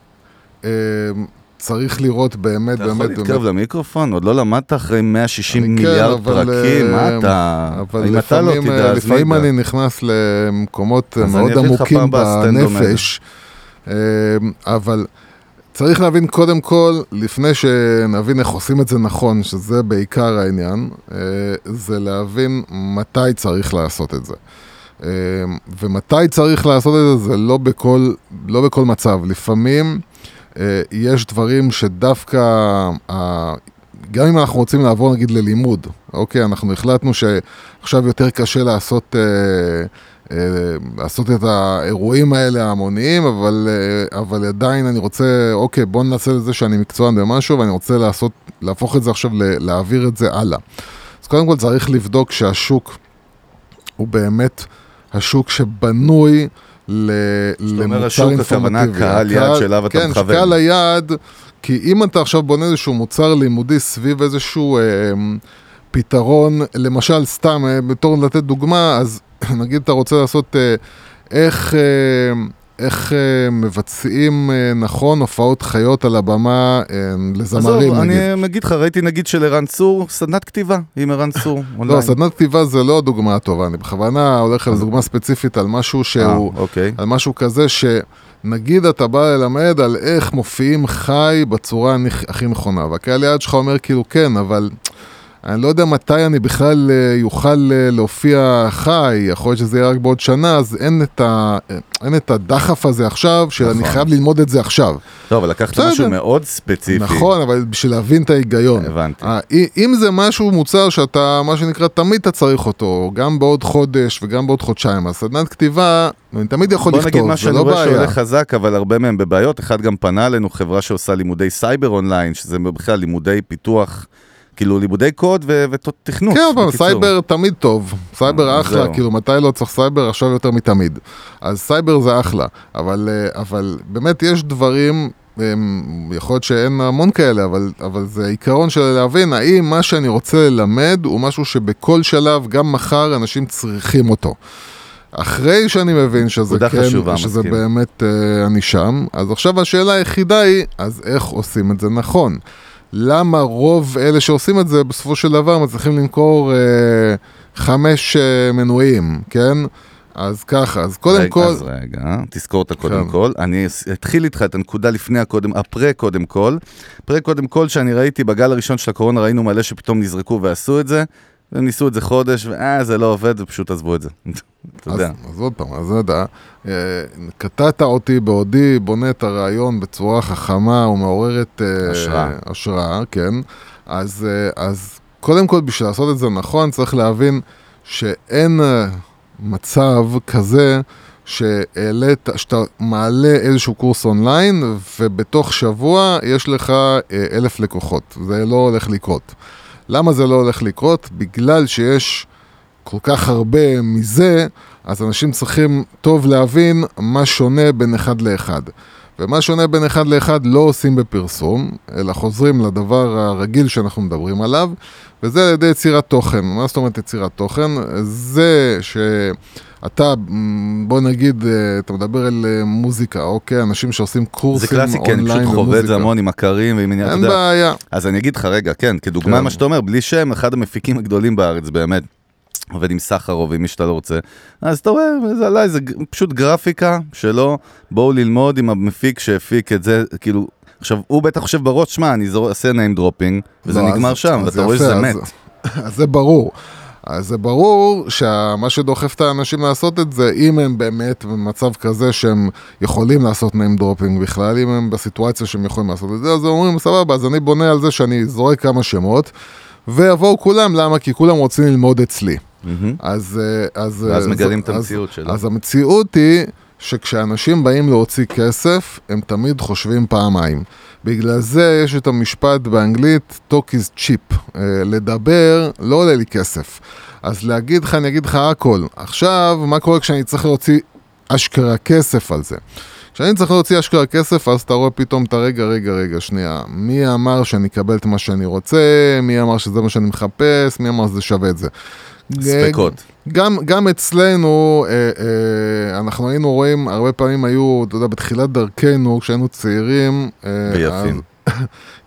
צריך לראות באמת, אתה באמת. אתה יכול להתקרב למיקרופון? עוד לא למדת אחרי 160 כן, מיליארד כן, פרקים, מה אתה... אבל אם אתה לא תדע, אז לפעמים אני נכנס למקומות מאוד עמוקים בנפש, אבל... צריך להבין קודם כל, לפני שנבין איך עושים את זה נכון, שזה בעיקר העניין, אה, זה להבין מתי צריך לעשות את זה. אה, ומתי צריך לעשות את זה, זה לא בכל, לא בכל מצב. לפעמים אה, יש דברים שדווקא, גם אם אנחנו רוצים לעבור נגיד ללימוד, אוקיי, אנחנו החלטנו שעכשיו יותר קשה לעשות... אה, לעשות את האירועים האלה ההמוניים, אבל, אה, אבל עדיין אני רוצה, אוקיי, בוא ננסה לזה שאני מקצוען במשהו, ואני רוצה לעשות, להפוך את זה עכשיו, להעביר את זה הלאה. אז קודם כל צריך לבדוק שהשוק הוא באמת השוק שבנוי למוצר אינפורמטיבי. זאת אומרת, השוק, הכוונה קהל יעד שאליו אתה מכוון. כן, קהל היעד, כי אם אתה עכשיו בונה איזשהו מוצר לימודי סביב איזשהו אה, פתרון, למשל, סתם, אה, בתור לתת דוגמה, אז נגיד אתה רוצה לעשות אה, איך, אה, איך אה, מבצעים נכון הופעות חיות על הבמה לזמרים, עזוב, נגיד. אני אגיד לך, ראיתי נגיד של ערן צור, סדנת כתיבה עם ערן צור. לא, סדנת כתיבה זה לא הדוגמה הטובה, אני בכוונה הולך על דוגמה ספציפית על משהו שהוא, אוקיי. על משהו כזה ש... נגיד אתה בא ללמד על איך מופיעים חי בצורה הכי נכונה, והקהל יעד שלך אומר כאילו כן, אבל אני לא יודע מתי אני בכלל אה, יוכל אה, להופיע חי, יכול להיות שזה יהיה רק בעוד שנה, אז אין את, ה, אין את הדחף הזה עכשיו, שאני נכון. חייב ללמוד את זה עכשיו. טוב, אבל לקחת משהו מאוד ספציפי. נכון, אבל בשביל להבין את ההיגיון. הבנתי. אה, אם זה משהו, מוצר שאתה, מה שנקרא, תמיד אתה צריך אותו, גם בעוד חודש וגם בעוד חודשיים, אז סדנת כתיבה, אני תמיד יכול לכתוב, זה לא בעיה. בוא נגיד מה שאני רואה שהולך חזק, אבל הרבה מהם בבעיות. אחד גם פנה אלינו, חברה שעושה לימודי סייבר אונליין, שזה בכלל לימודי פיתוח. כאילו לימודי קוד ו- ותכנות. כן, אבל. סייבר תמיד טוב. סייבר אחלה, זהו. כאילו מתי לא צריך סייבר? עכשיו יותר מתמיד. אז סייבר זה אחלה, אבל, אה, אבל באמת יש דברים, יכול להיות שאין המון כאלה, אבל, אבל זה עיקרון של להבין האם מה שאני רוצה ללמד הוא משהו שבכל שלב, גם מחר, אנשים צריכים אותו. אחרי שאני מבין שזה כן, חשובה, שזה מסכים. באמת אה, אני שם, אז עכשיו השאלה היחידה היא, אז איך עושים את זה נכון? למה רוב אלה שעושים את זה בסופו של דבר מצליחים למכור אה, חמש אה, מנויים, כן? אז ככה, אז קודם רגע, כל, אז רגע, תזכור אותה קודם כן. כל. אני אתחיל איתך את הנקודה לפני הקודם, הפרה קודם כל. פרה קודם כל שאני ראיתי בגל הראשון של הקורונה, ראינו מלא שפתאום נזרקו ועשו את זה. והם ניסו את זה חודש, ואה, זה לא עובד, ופשוט עזבו את זה. אתה יודע. אז עוד פעם, אז יודע, אה, קטעת אותי בעודי בונה את הרעיון בצורה חכמה ומעוררת אה, השראה. השראה, כן. אז, אה, אז קודם כל, בשביל לעשות את זה נכון, צריך להבין שאין מצב כזה שהעלית, שאתה מעלה איזשהו קורס אונליין, ובתוך שבוע יש לך אלף לקוחות. זה לא הולך לקרות. למה זה לא הולך לקרות? בגלל שיש כל כך הרבה מזה, אז אנשים צריכים טוב להבין מה שונה בין אחד לאחד. ומה שונה בין אחד לאחד לא עושים בפרסום, אלא חוזרים לדבר הרגיל שאנחנו מדברים עליו, וזה על ידי יצירת תוכן. מה זאת אומרת יצירת תוכן? זה שאתה, מ, בוא נגיד, אה, אתה מדבר על אה, מוזיקה, אוקיי? אנשים שעושים זה קורסים קלאסי, כן, אני אונליין פשוט חווה את זה במוזיקה. המון עם מכרים ועם עניין, אתה אין יודע. בעיה. אז אני אגיד לך, רגע, כן, כדוגמה כן. מה שאתה אומר, בלי שם, אחד המפיקים הגדולים בארץ, באמת. עובד עם סחרוב, עם מי שאתה לא רוצה. אז אתה רואה, זה עליי, זה פשוט גרפיקה שלו, בואו ללמוד עם המפיק שהפיק את זה, כאילו, עכשיו, הוא בטח חושב בראש, שמע, אני אעשה name dropping, וזה לא, נגמר אז- שם, אז ואתה רואה יפה, שזה אז- מת. אז זה ברור. אז זה ברור שמה שדוחף את האנשים לעשות את זה, אם הם באמת במצב כזה שהם יכולים לעשות name dropping בכלל, אם הם בסיטואציה שהם יכולים לעשות את זה, אז הם אומרים, סבבה, אז אני בונה על זה שאני זורק כמה שמות, ויבואו כולם, למה? כי כולם רוצים ללמוד אצלי. מהמם. אז... אה, אז ואז אה, מגלים ז- את המציאות שלו. אז המציאות היא שכשאנשים באים להוציא כסף, הם תמיד חושבים פעמיים. בגלל זה יש את המשפט באנגלית, talk is cheap. אה, לדבר לא עולה לי כסף. אז להגיד לך, אני אגיד לך הכל. עכשיו, מה קורה כשאני צריך להוציא אשכרה כסף על זה? כשאני צריך להוציא אשכרה כסף, אז אתה רואה פתאום את הרגע, רגע, רגע, שנייה. מי אמר שאני אקבל את מה שאני רוצה? מי אמר שזה מה שאני מחפש? מי אמר שזה שווה את זה? ספקות. גם, גם אצלנו, אה, אה, אנחנו היינו רואים, הרבה פעמים היו, אתה יודע, בתחילת דרכנו, כשהיינו צעירים... אה, ויפים. אז-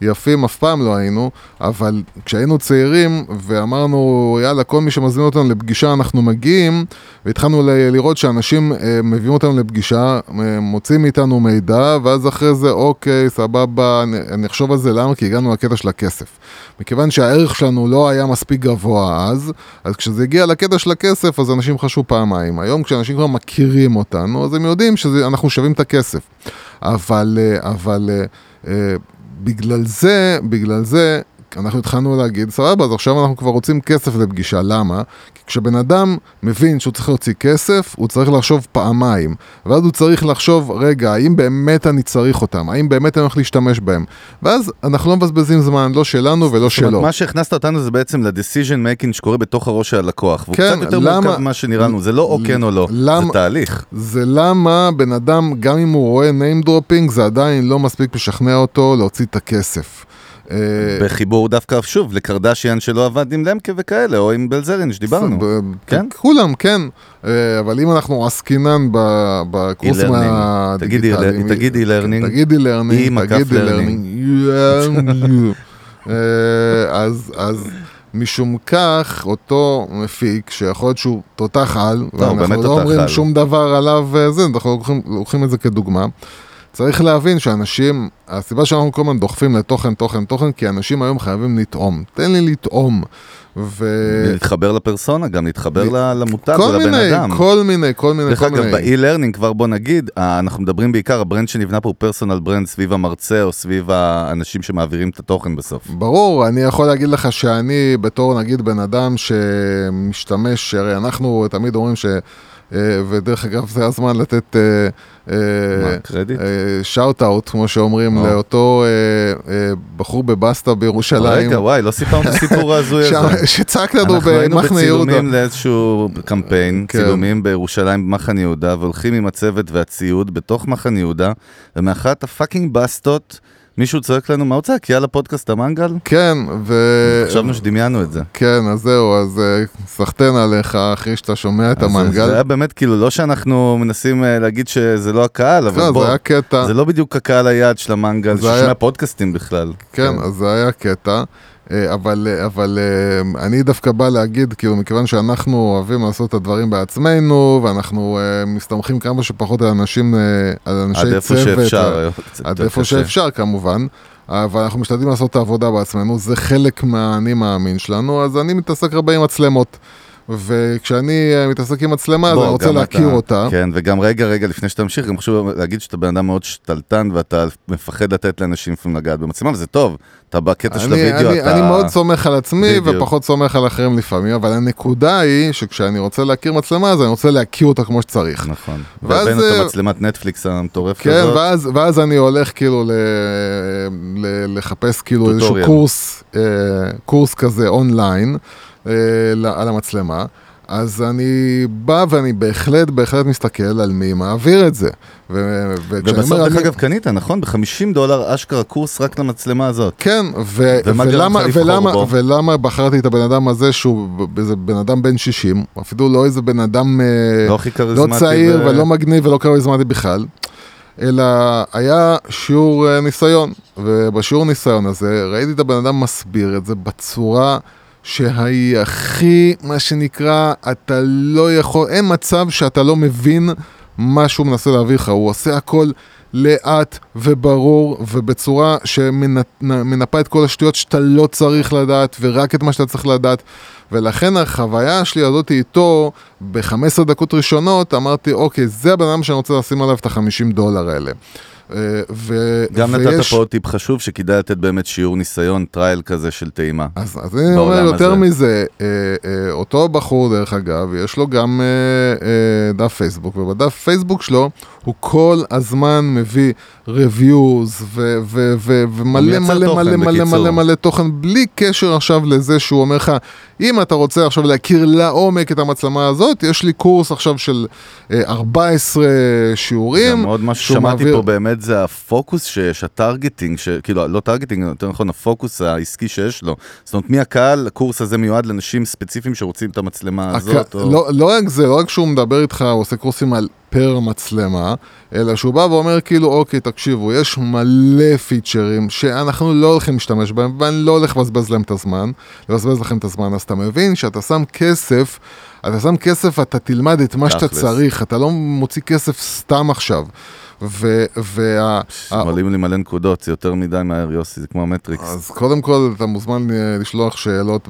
יפים אף פעם לא היינו, אבל כשהיינו צעירים ואמרנו, יאללה, כל מי שמזמין אותנו לפגישה אנחנו מגיעים, והתחלנו ל- לראות שאנשים אה, מביאים אותנו לפגישה, אה, מוצאים מאיתנו מידע, ואז אחרי זה, אוקיי, סבבה, אני, אחשוב על זה, למה? כי הגענו לקטע של הכסף. מכיוון שהערך שלנו לא היה מספיק גבוה אז, אז כשזה הגיע לקטע של הכסף, אז אנשים חשבו פעמיים. היום כשאנשים כבר מכירים אותנו, אז הם יודעים שאנחנו שווים את הכסף. אבל, אה, אבל אה, בגלל זה, בגלל זה, אנחנו התחלנו להגיד, סבבה, אז עכשיו אנחנו כבר רוצים כסף לפגישה, למה? כי כשבן אדם מבין שהוא צריך להוציא כסף, הוא צריך לחשוב פעמיים. ואז הוא צריך לחשוב, רגע, האם באמת אני צריך אותם? האם באמת אני הולך להשתמש בהם? ואז אנחנו לא מבזבזים זמן, לא שלנו ולא זאת אומרת, שלו. מה שהכנסת אותנו זה בעצם ל-decision making שקורה בתוך הראש של הלקוח. והוא כן, קצת יותר למה- מורכב ממה שנראה לנו, זה לא או כן או לא, זה למה- תהליך. זה למה בן אדם, גם אם הוא רואה name dropping, זה עדיין לא מספיק משכנע אותו להוציא את הכסף. אה, בחיבור דווקא, שוב, לקרדשיאן שלא עבד עם למקה וכאלה, או עם בלזרין שדיברנו. ב- כן? כולם, כן. אה, אבל אם אנחנו עסקינן בקורסים. תגידי, הדיגיטליים... תגידי e-learning. תגידי learning, מקף תגידי learning. learning. אה, אז, משום כך, אותו מפיק, שיכול להיות שהוא תותח על, לא, ואנחנו לא אומרים. שום דבר עליו, אה, אנחנו לוקחים את זה כדוגמה. צריך להבין שאנשים, הסיבה שאנחנו כל הזמן דוחפים לתוכן, תוכן, תוכן, כי אנשים היום חייבים לטעום. תן לי לטעום. ו... להתחבר לפרסונה, גם להתחבר ל- למותג ולבן אדם. כל מיני, כל מיני, דרך כל אגב, מיני. ב-e-learning כבר בוא נגיד, אנחנו מדברים בעיקר, ה brand שנבנה פה הוא personal brand סביב המרצה או סביב האנשים שמעבירים את התוכן בסוף. ברור, אני יכול להגיד לך שאני בתור נגיד בן אדם שמשתמש, הרי אנחנו תמיד אומרים ש... אה, ודרך אגב, זה הזמן לתת מה, קרדיט? shout out, כמו שאומרים, או. לאותו אה, אה, בחור בבסטה בירושלים. רגע, וואי, לא סיפרנו את הסיפור ההזוי הזה. שצעק לנו אנחנו היינו במחנה יהודה. בצילומים לאיזשהו קמפיין, כן. צילומים בירושלים במחנה יהודה, והולכים עם הצוות והציוד בתוך מחנה יהודה, ומאחת הפאקינג בסטות, מישהו צועק לנו, מה הוא צועק? יאללה פודקאסט המנגל? כן, ו... חשבנו שדמיינו את זה. כן, אז זהו, אז אה, סחטיין עליך אחרי שאתה שומע את המנגל. זה היה באמת כאילו, לא שאנחנו מנסים אה, להגיד שזה לא הקהל, אבל לא, בוא, זה היה קטע. זה לא בדיוק הקהל היעד של המנגל, היה- ששומע פודקאסטים בכלל. כן, אז זה היה קטע. אה, אבל, אה, אבל אה, אני דווקא בא להגיד, כאילו, מכיוון שאנחנו אוהבים לעשות את הדברים בעצמנו, ואנחנו מסתמכים כמה שפחות על אנשים, על אנשי עד צוות. איפה שאפשר. עד איפה. שאפשר כמובן, אבל אנחנו משתדלים לעשות את העבודה בעצמנו, זה חלק מהאני מאמין שלנו, אז אני מתעסק הרבה עם מצלמות. וכשאני אה, מתעסק עם מצלמה, אז אני רוצה להכיר אתה- אותה. כן, וגם רגע, רגע, לפני שאתה ממשיך, גם חשוב להגיד שאתה בן אדם מאוד שתלטן, ואתה מפחד לתת לאנשים לפעמים לגעת במצלמה, וזה טוב. אתה בקטע של הוידאו, אני, אתה... אני מאוד סומך על עצמי בדיוק. ופחות סומך על אחרים לפעמים, אבל הנקודה היא שכשאני רוצה להכיר מצלמה, אז אני רוצה להכיר אותה כמו שצריך. נכון. ואז, והבאנו את אה, המצלמת נטפליקס המטורפת כן, הזאת. ואז, ואז אני הולך כאילו ל, ל, לחפש כאילו איזשהו טוטוריאל. קורס, אה, קורס כזה אונליין על המצלמה. אז אני בא ואני בהחלט, בהחלט מסתכל על מי מעביר את זה. ו- ובסוף, דרך אני- אגב, קנית, נכון? ב-50 דולר אשכרה קורס רק למצלמה הזאת. כן, ו- ולמה, ולמה, בו? ולמה בחרתי את הבן אדם הזה שהוא ב- איזה בן אדם בן 60, אפילו לא איזה בן אדם אה, לא לא. צעיר ו- ולא מגניב ולא כריזמטי בכלל, אלא היה שיעור אה, ניסיון, ובשיעור ניסיון הזה ראיתי את הבן אדם מסביר את זה בצורה שהיא הכי, מה שנקרא, אתה לא יכול, אין מצב שאתה לא מבין מה שהוא מנסה להביא לך, הוא עושה הכל לאט וברור ובצורה שמנפה את כל השטויות שאתה לא צריך לדעת ורק את מה שאתה צריך לדעת ולכן החוויה שלי הזאת איתו ב-15 דקות ראשונות אמרתי אוקיי זה הבן אדם שאני רוצה לשים עליו את ה-50 דולר האלה. אה, ו- גם נתת ויש- פה עוד טיפ חשוב, שכדאי לתת באמת שיעור ניסיון, trial כזה של טעימה. אז, אז אני אומר בעולם יותר הזה. מזה, אה, אה, אותו בחור דרך אגב, יש לו גם אה, אה, דף פייסבוק, ובדף פייסבוק שלו הוא כל הזמן מביא ו- ומלא מלא מלא מלא. מלא מלא תוכן, בלי קשר עכשיו לזה שהוא אומר לך, אם אתה רוצה עכשיו להכיר לעומק את המצלמה הזאת, יש לי קורס עכשיו של אה, 14 שיעורים. גם עוד משהו שהוא ששמעתי מעביר- פה באמת זה הפוקוס שיש, ה targeting, ש- כאילו לא targeting, יותר נכון הפוקוס העסקי שיש לו. זאת אומרת, מי הקהל, הקורס הזה מיועד לאנשים ספציפיים שרוצים את המצלמה הק- הזאת, או... לא, לא רק זה, לא רק שהוא מדבר איתך, הוא עושה קורסים על פר מצלמה, אלא שהוא בא ואומר כאילו, אוקיי, תקשיבו, יש מלא פיצ'רים שאנחנו לא הולכים להשתמש בהם, ואני לא הולך לבזבז להם את הזמן, לבזבז לכם את הזמן, אז אתה מבין שאתה שם כסף, אתה שם כסף, אתה תלמד את מה שאתה. צריך, אתה לא מוציא כסף סתם עכשיו. וה... עולים לי מלא נקודות, זה יותר מדי מהר, יוסי, זה כמו המטריקס. אז קודם כל אתה מוזמן אה, לשלוח שאלות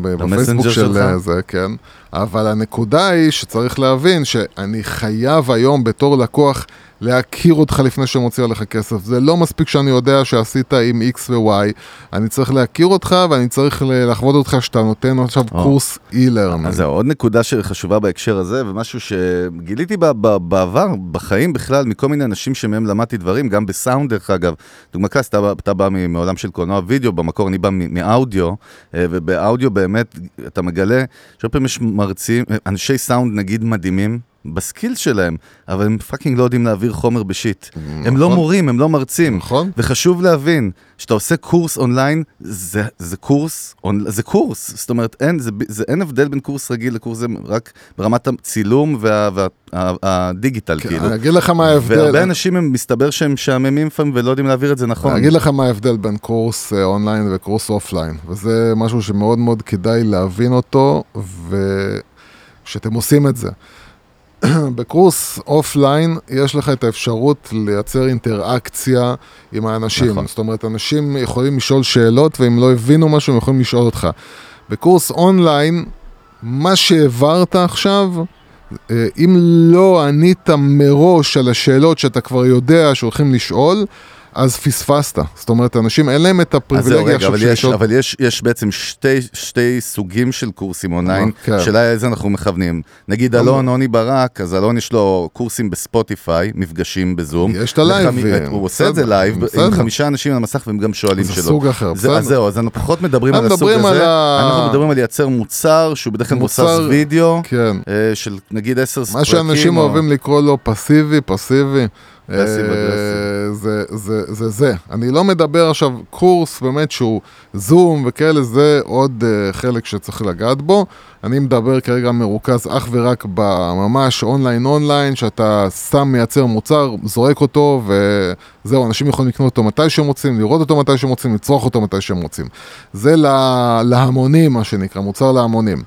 בפייסבוק של? אה, זה, כן. אבל הנקודה היא שצריך להבין שאני חייב היום בתור לקוח להכיר אותך לפני שמוציא עליך כסף. זה לא מספיק שאני יודע שעשית עם X ו-Y, אני צריך להכיר אותך ואני צריך לחוות אותך שאתה נותן עכשיו או. קורס e-learning. אז זהו, עוד נקודה שחשובה בהקשר הזה, ומשהו שגיליתי בעבר, בחיים בכלל, מכל מיני אנשים שמהם למדתי דברים, גם בסאונד דרך אגב. דוגמה קלאסית, אתה, אתה בא מעולם של קולנוע וידאו, במקור אני בא מאודיו, אה, ובאודיו באמת אתה מגלה שהרבה פעמים יש מרצים, אה, אנשי סאונד נגיד מדהימים. ב skill שלהם, אבל הם fucking לא יודעים להעביר חומר ב shit. הם לא נכון. מורים, הם לא מרצים. נכון? וחשוב להבין, שאתה עושה קורס אונליין, זה, זה קורס, אונ... זה קורס. זאת אומרת, אין, זה, זה, אין הבדל בין קורס רגיל לקורס זה רק ברמת הצילום וה digital, כן, כאילו. אני אגיד לך מה ההבדל. והרבה אנשים, הם מסתבר שהם משעממים לפעמים ולא יודעים להעביר את זה נכון. אני אגיד לך מה ההבדל בין קורס אה, אונליין וקורס offline, וזה משהו שמאוד מאוד כדאי להבין אותו, וכשאתם עושים את זה. בקורס offline יש לך את האפשרות לייצר אינטראקציה עם האנשים. נכון. זאת אומרת, אנשים יכולים לשאול שאלות, ואם לא הבינו משהו, הם יכולים לשאול אותך. בקורס אונליין, מה שהעברת עכשיו, אה, אם לא ענית מראש על השאלות שאתה כבר יודע שהולכים לשאול, אז פספסת. זאת אומרת, אנשים אין להם את הפריבילגיה עכשיו שיש יש, עוד... אבל יש, יש בעצם שתי, שתי סוגים של קורסים אונליין, כן. שאלה איזה אנחנו מכוונים. נגיד אלון, עוני ברק, אז אלון יש לו קורסים בספוטיפיי, מפגשים בזום. יש את לחמי- הוא עושה את זה לייב. עם חמישה אנשים על המסך והם גם שואלים זה שאלות. סוג אחר, זה- בסדר. אז זהו, אז אנחנו פחות מדברים על הסוג הזה, אנחנו מדברים על לייצר מוצר שהוא בדרך כלל מבוסס וידאו, כן. אה, של נגיד עשר ספרקים. מה שאנשים או- אוהבים לקרוא לו פסיבי, פסיבי. אה. זה, זה, זה זה. אני לא מדבר עכשיו קורס באמת שהוא זום וכאלה, זה עוד אה, חלק שצריך לגעת בו. אני מדבר כרגע מרוכז אך ורק בממש אונליין אונליין, שאתה סתם מייצר מוצר, זורק אותו וזהו, אנשים יכולים לקנות אותו מתי שהם רוצים, לראות אותו מתי שהם רוצים, לצרוך אותו מתי שהם רוצים. זה לה, להמונים, מה שנקרא, מוצר להמונים.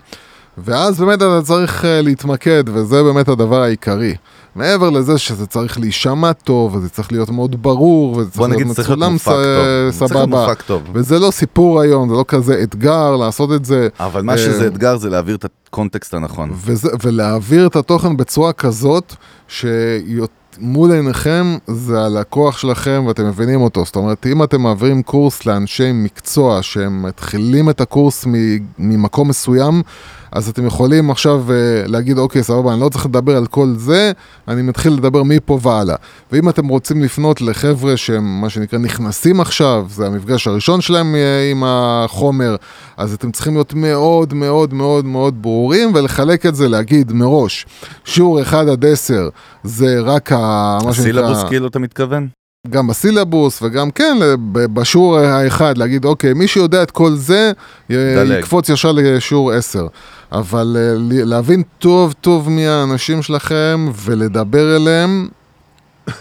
ואז באמת אתה צריך uh, להתמקד, וזה באמת הדבר העיקרי. מעבר לזה שזה צריך להישמע טוב, וזה צריך להיות מאוד ברור, וזה צריך להיות מצולם להיות סבבה. וזה לא סיפור היום, זה לא כזה אתגר לעשות את זה. אבל מה אה, שזה אתגר זה להעביר את הקונטקסט הנכון. וזה, ולהעביר את התוכן בצורה כזאת, שמול עיניכם זה הלקוח שלכם ואתם מבינים אותו. זאת אומרת, אם אתם מעבירים קורס לאנשי מקצוע שהם מתחילים את הקורס ממקום מסוים, אז אתם יכולים עכשיו uh, להגיד, אוקיי, סבבה, אני לא צריך לדבר על כל זה, אני מתחיל לדבר מפה והלאה. ואם אתם רוצים לפנות לחבר'ה שהם, מה שנקרא, נכנסים עכשיו, זה המפגש הראשון שלהם uh, עם החומר, אז אתם צריכים להיות מאוד מאוד מאוד מאוד ברורים ולחלק את זה, להגיד מראש, שיעור 1 עד 10 זה רק ה... הסילבוס כאילו אתה מתכוון? גם בסילבוס וגם כן ב- בשיעור האחד להגיד אוקיי מי שיודע את כל זה דלג. יקפוץ ישר לשיעור 10 אבל אה, להבין טוב טוב מי האנשים שלכם ולדבר אליהם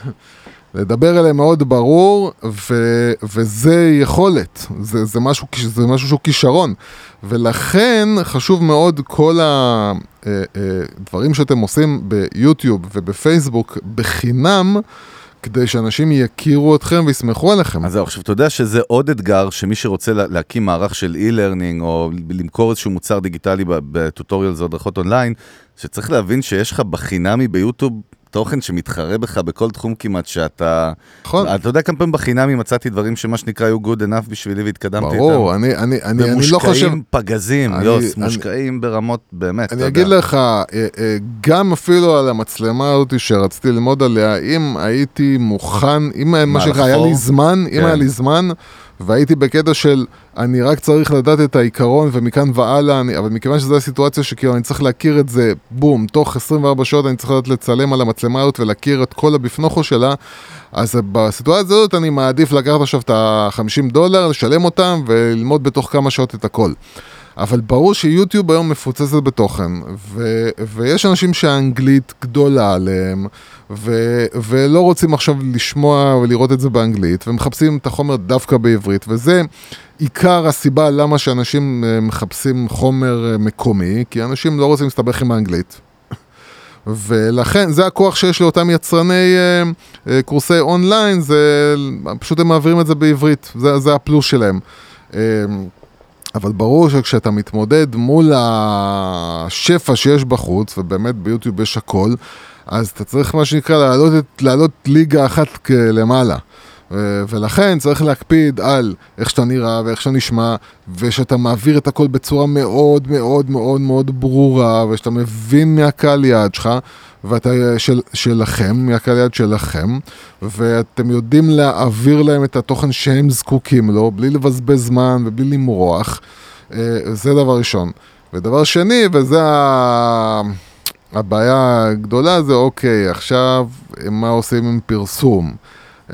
לדבר אליהם מאוד ברור ו- וזה יכולת. זה, זה, משהו, זה משהו שהוא כישרון. ולכן חשוב מאוד כל הדברים שאתם עושים ביוטיוב ובפייסבוק בחינם כדי שאנשים יכירו אתכם ויסמכו עליכם. אז עכשיו אתה יודע שזה עוד אתגר שמי שרוצה לה- להקים מערך של e-learning או למכור איזשהו מוצר דיגיטלי ב- בטוטוריאלס או הדרכות אונליין, שצריך להבין שיש לך בחינמי ביוטיוב תוכן שמתחרה בך בכל תחום כמעט שאתה... נכון, אתה יודע כמה פעמים בחינמי מצאתי דברים שמה שנקרא היו good enough בשבילי והתקדמתי איתם. ברור, אני, אני, אני, אני לא חושב... ומושקעים פגזים, אני- יוס, אני- מושקעים ברמות באמת, אני אגיד יודע. לך, אה, אה, גם אפילו על המצלמה הזאת שרציתי ללמוד עליה, אם הייתי מוכן, אם מה מה, שנקרא, היה לי? זמן, אם כן. היה לי זמן, והייתי בקטע של אני רק צריך לדעת את העיקרון ומכאן והלאה, אני, אבל מכיוון שזו הסיטואציה שכאילו אני צריך להכיר את זה, בום, תוך 24 שעות אני צריך לדעת לצלם על המצלמה הזאת ולהכיר את כל הביפנוכו שלה, אז בסיטואציה הזאת אני מעדיף לקחת עכשיו את ה-50 דולר, לשלם אותם וללמוד בתוך כמה שעות את הכל. אבל ברור שיוטיוב היום מפוצצת בתוכן, ו- ויש אנשים שהאנגלית גדולה עליהם, ו- ולא רוצים עכשיו לשמוע ולראות את זה באנגלית, ומחפשים את החומר דווקא בעברית, וזה עיקר הסיבה למה שאנשים אה, מחפשים חומר אה, מקומי, כי אנשים לא רוצים להסתבך עם האנגלית. ולכן זה הכוח שיש לאותם יצרני אה, אה, קורסי אונליין, זה פשוט הם מעבירים את זה בעברית, זה, זה הפלוס שלהם. אה, אבל ברור שכשאתה מתמודד מול השפע שיש בחוץ, ובאמת ביוטיוב יש הכל, אז אתה צריך מה שנקרא לעלות, את, לעלות ליגה אחת למעלה. ולכן צריך להקפיד על איך שאתה נראה ואיך שאתה נשמע, ושאתה מעביר את הכל בצורה מאוד מאוד מאוד מאוד ברורה, ושאתה מבין מהקהל יעד שלך, ואתה של, שלכם, מהקהל יעד שלכם, ואתם יודעים להעביר להם את התוכן שהם זקוקים לו, בלי לבזבז זמן ובלי למרוח. אה, זה דבר ראשון. ודבר שני, וזה ה... הבעיה הגדולה, זה אוקיי, עכשיו מה עושים עם פרסום?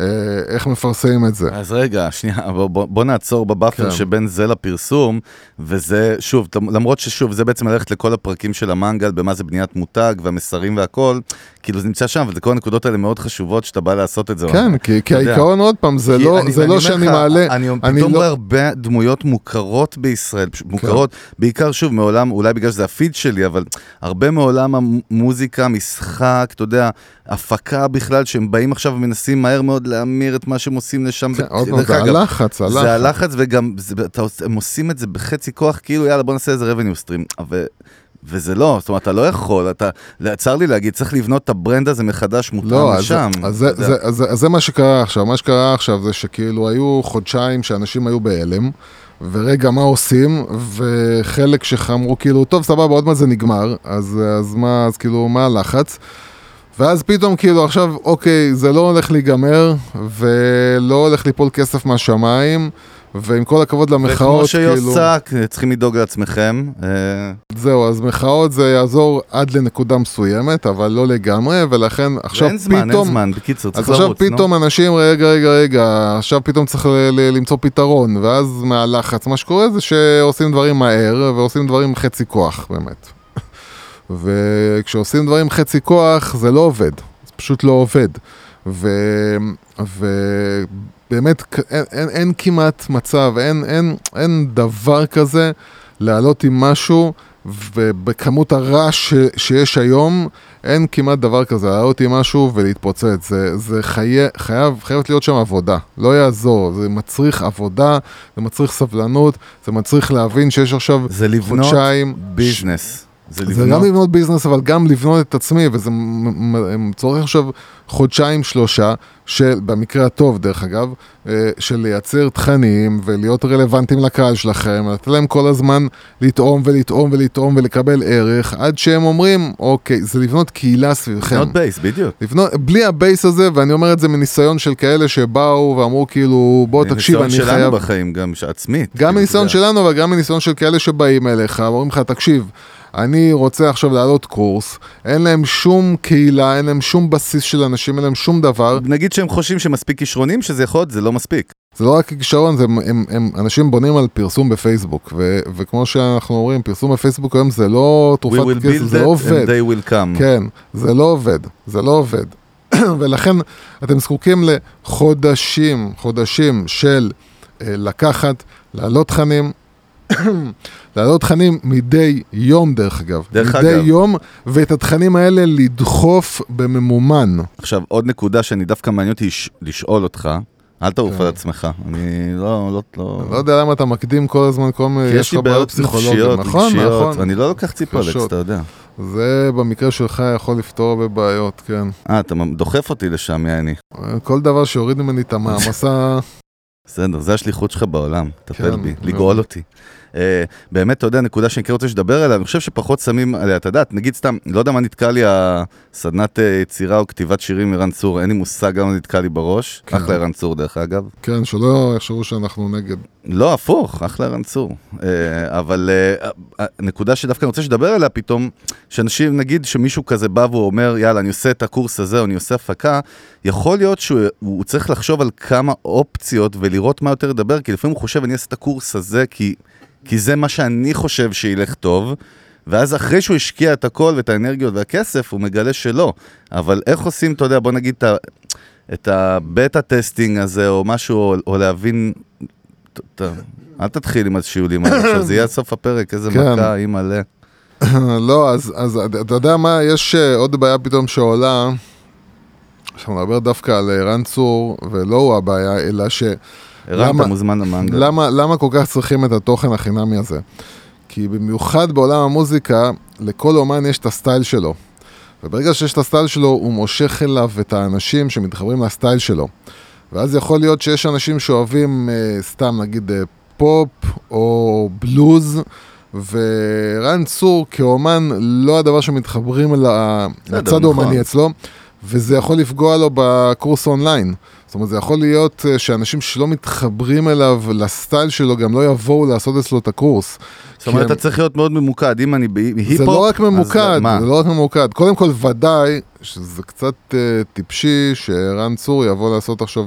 אה, איך מפרסמים את זה? אז רגע, שנייה, בוא, בוא, נעצור בבאפר כן. שבין זה לפרסום, וזה, שוב, למרות ששוב, זה בעצם ללכת לכל הפרקים של המנגל, במה זה בניית מותג והמסרים והכל, כאילו זה נמצא שם, אבל זה כל הנקודות האלה מאוד חשובות שאתה בא לעשות את זה. כן, כי, כי. העיקרון עוד פעם, זה לא, אני- זה ואני לא אומר שאני לך, מעלה, אני אני פתאום לא- רואה הרבה דמויות מוכרות בישראל, פשוט מוכרות, בעיקר שוב מעולם, אולי בגלל שזה הפיד שלי, אבל הרבה מעולם המוזיקה, משחק, אתה יודע, הפקה בכלל, שהם באים עכשיו ומנסים מהר מאוד להמיר את מה שהם עושים לשם. כן, עוד פעם, זה הלחץ, הלחץ. זה הלחץ וגם זה, אתה, הם עושים את זה בחצי כוח, כאילו יאללה בוא נעשה איזה revenue stream. ו, וזה לא, זאת אומרת, אתה לא יכול, אתה, צר לי להגיד, צריך לבנות את ה brand הזה מחדש מותאם לא, אז, לשם. אז, זה, זה. אז, זה- אז זה מה שקרה עכשיו, מה שקרה עכשיו זה שכאילו היו חודשיים שאנשים היו בהלם, ורגע, מה עושים? וחלק שאמרו כאילו, טוב, סבבה, עוד מעט זה נגמר, אז, אז מה, אז כאילו, מה הלחץ? ואז פתאום כאילו עכשיו, אוקיי, זה לא הולך להיגמר, ולא הולך ליפול כסף מהשמיים, ועם כל הכבוד וכמו למחאות, כאילו... שיוסק, צריכים לדאוג לעצמכם. אה, זהו, אז מחאות זה יעזור עד לנקודה מסוימת, אבל לא לגמרי, ולכן עכשיו זמן, פתאום... אין זמן, בקיצור, אז צריך עכשיו לרוץ, נו. פתאום אנשים, רגע, רגע, רגע, עכשיו פתאום צריך ל- ל- למצוא פתרון, ואז מהלחץ, מה שקורה זה שעושים דברים מהר, ועושים דברים חצי כוח, באמת. וכשעושים דברים חצי כוח, זה לא עובד, זה פשוט לא עובד. ו... ובאמת, אין, אין, אין כמעט מצב, אין, אין, אין דבר כזה לעלות עם משהו, ובכמות הרעש ש, שיש היום, אין כמעט דבר כזה, לעלות עם משהו ולהתפוצץ. זה, זה חי... חייב, חייבת להיות שם עבודה, לא יעזור, זה מצריך עבודה, זה מצריך סבלנות, זה מצריך להבין שיש עכשיו זה לבנות חודשיים. business. זה זה גם לבנות, לבנות business, אבל גם לבנות את עצמי, וזה צורך עכשיו חודשיים, שלושה, של, במקרה הטוב דרך אגב, אה, של לייצר תכנים ולהיות רלוונטיים לקהל שלכם, לתת להם כל הזמן לטעום ולטעום ולטעום ולקבל ערך, עד שהם אומרים, אוקיי, זה לבנות קהילה סביבכם. לבנות base, בדיוק. לבנות, בלי ה base הזה, ואני אומר את זה מניסיון של כאלה שבאו ואמרו כאילו, בוא תקשיב, אני חייב... שלנו בחיים, גם עצמית. גם כאילו, מניסיון. שלנו, אבל גם מניסיון של כאלה שבאים אליך, אומרים לך, תקשיב, אני רוצה עכשיו לעלות קורס, אין להם שום קהילה, אין להם שום בסיס של אנשים, אין להם שום דבר. נגיד שהם חושבים שמספיק כישרונים, שזה יכול להיות, זה לא מספיק. זה לא רק כישרון, זה, הם, הם, הם, אנשים בונים על פרסום בפייסבוק, ו, וכמו שאנחנו אומרים, פרסום בפייסבוק היום זה לא תרופת כסף, זה לא עובד. and they will come. כן, זה לא עובד, זה לא עובד. ולכן אתם זקוקים לחודשים, חודשים של אה, לקחת, להעלות תכנים, להעלות תכנים מדי יום דרך אגב. דרך מדי אגב. יום, ואת התכנים האלה לדחוף בממומן. עכשיו, עוד נקודה שאני דווקא מעניין אותי לש- לשאול אותך, אל תעוף כן. על עצמך, אני לא, לא, לא... לא יודע למה אתה מקדים כל הזמן כל מיני, יש לך בעיות פסיכולוגיות. נכון, רגשיות, נכון. אני לא לוקח ציפולקס. אתה יודע. זה במקרה שלך יכול לפתור הרבה בעיות, כן. אה, אתה דוחף אותי לשם, יעני. כל דבר שיוריד ממני את המעמסה, בסדר, זה השליחות שלך בעולם, טפל כן, בי. לגאול אותי. אה, באמת, אתה יודע, נקודה שאני כן רוצה שתדבר עליה, אני חושב שפחות שמים עליה, אתה יודע, נגיד סתם, לא יודע מה נתקע לי הסדנת אה, יצירה או כתיבת שירים מערן צור, אין לי מושג גם מה נתקע לי בראש. כן. אחלה ערן צור, דרך אגב. כן, שלא יחשבו שאנחנו נגד. לא, הפוך, אחלה ערן צור. אה, אבל אה, אה, הנקודה שדווקא אני רוצה שתדבר עליה פתאום, שאנשים, נגיד שמישהו כזה בא והוא אומר, יאללה, אני עושה את הקורס הזה, או אני עושה הפקה, יכול להיות שהוא הוא צריך לחשוב על כמה אופציות ולראות מה יותר לדבר, כי לפעמים הוא חושב, אני אעשה את הקורס הזה, כי, כי זה מה שאני חושב שילך טוב. ואז אחרי שהוא השקיע את הכל ואת האנרגיות והכסף, הוא מגלה שלא. אבל איך עושים, אתה יודע, בוא נגיד את ה- את ה beta testing הזה, או משהו, או, או להבין... ט- אל תתחיל עם השיעולים האלה, עכשיו זה יהיה סוף הפרק, איזה כן. מכה, אימא'לה. לא, אז, אז אתה יודע מה, יש אה, עוד בעיה פתאום שעולה, עכשיו נדבר דווקא על ערן צור, ולא הוא הבעיה, אלא ש... ערן, אתה מוזמן למנגל. למה, למה כל כך צריכים את התוכן החינמי הזה? כי במיוחד בעולם המוזיקה, לכל אומן יש את הסטייל שלו. וברגע שיש את הסטייל שלו, הוא מושך אליו את האנשים שמתחברים לסטייל שלו. ואז יכול להיות שיש אנשים שאוהבים אה, סתם נגיד אה, פופ או בלוז, ורן צור כאומן לא הדבר שמתחברים לצד נכון. האומני אצלו, וזה יכול לפגוע לו בקורס אונליין. זאת אומרת, זה יכול להיות אה, שאנשים שלא מתחברים אליו, לסטייל שלו, גם לא יבואו לעשות אצלו את הקורס. זאת אומרת, אתה צריך להיות מאוד ממוקד, אם אני בהיפ-הופ... זה לא רק ממוקד? זה לא רק ממוקד. קודם כל, ודאי שזה קצת uh, טיפשי שערן צור יבוא לעשות עכשיו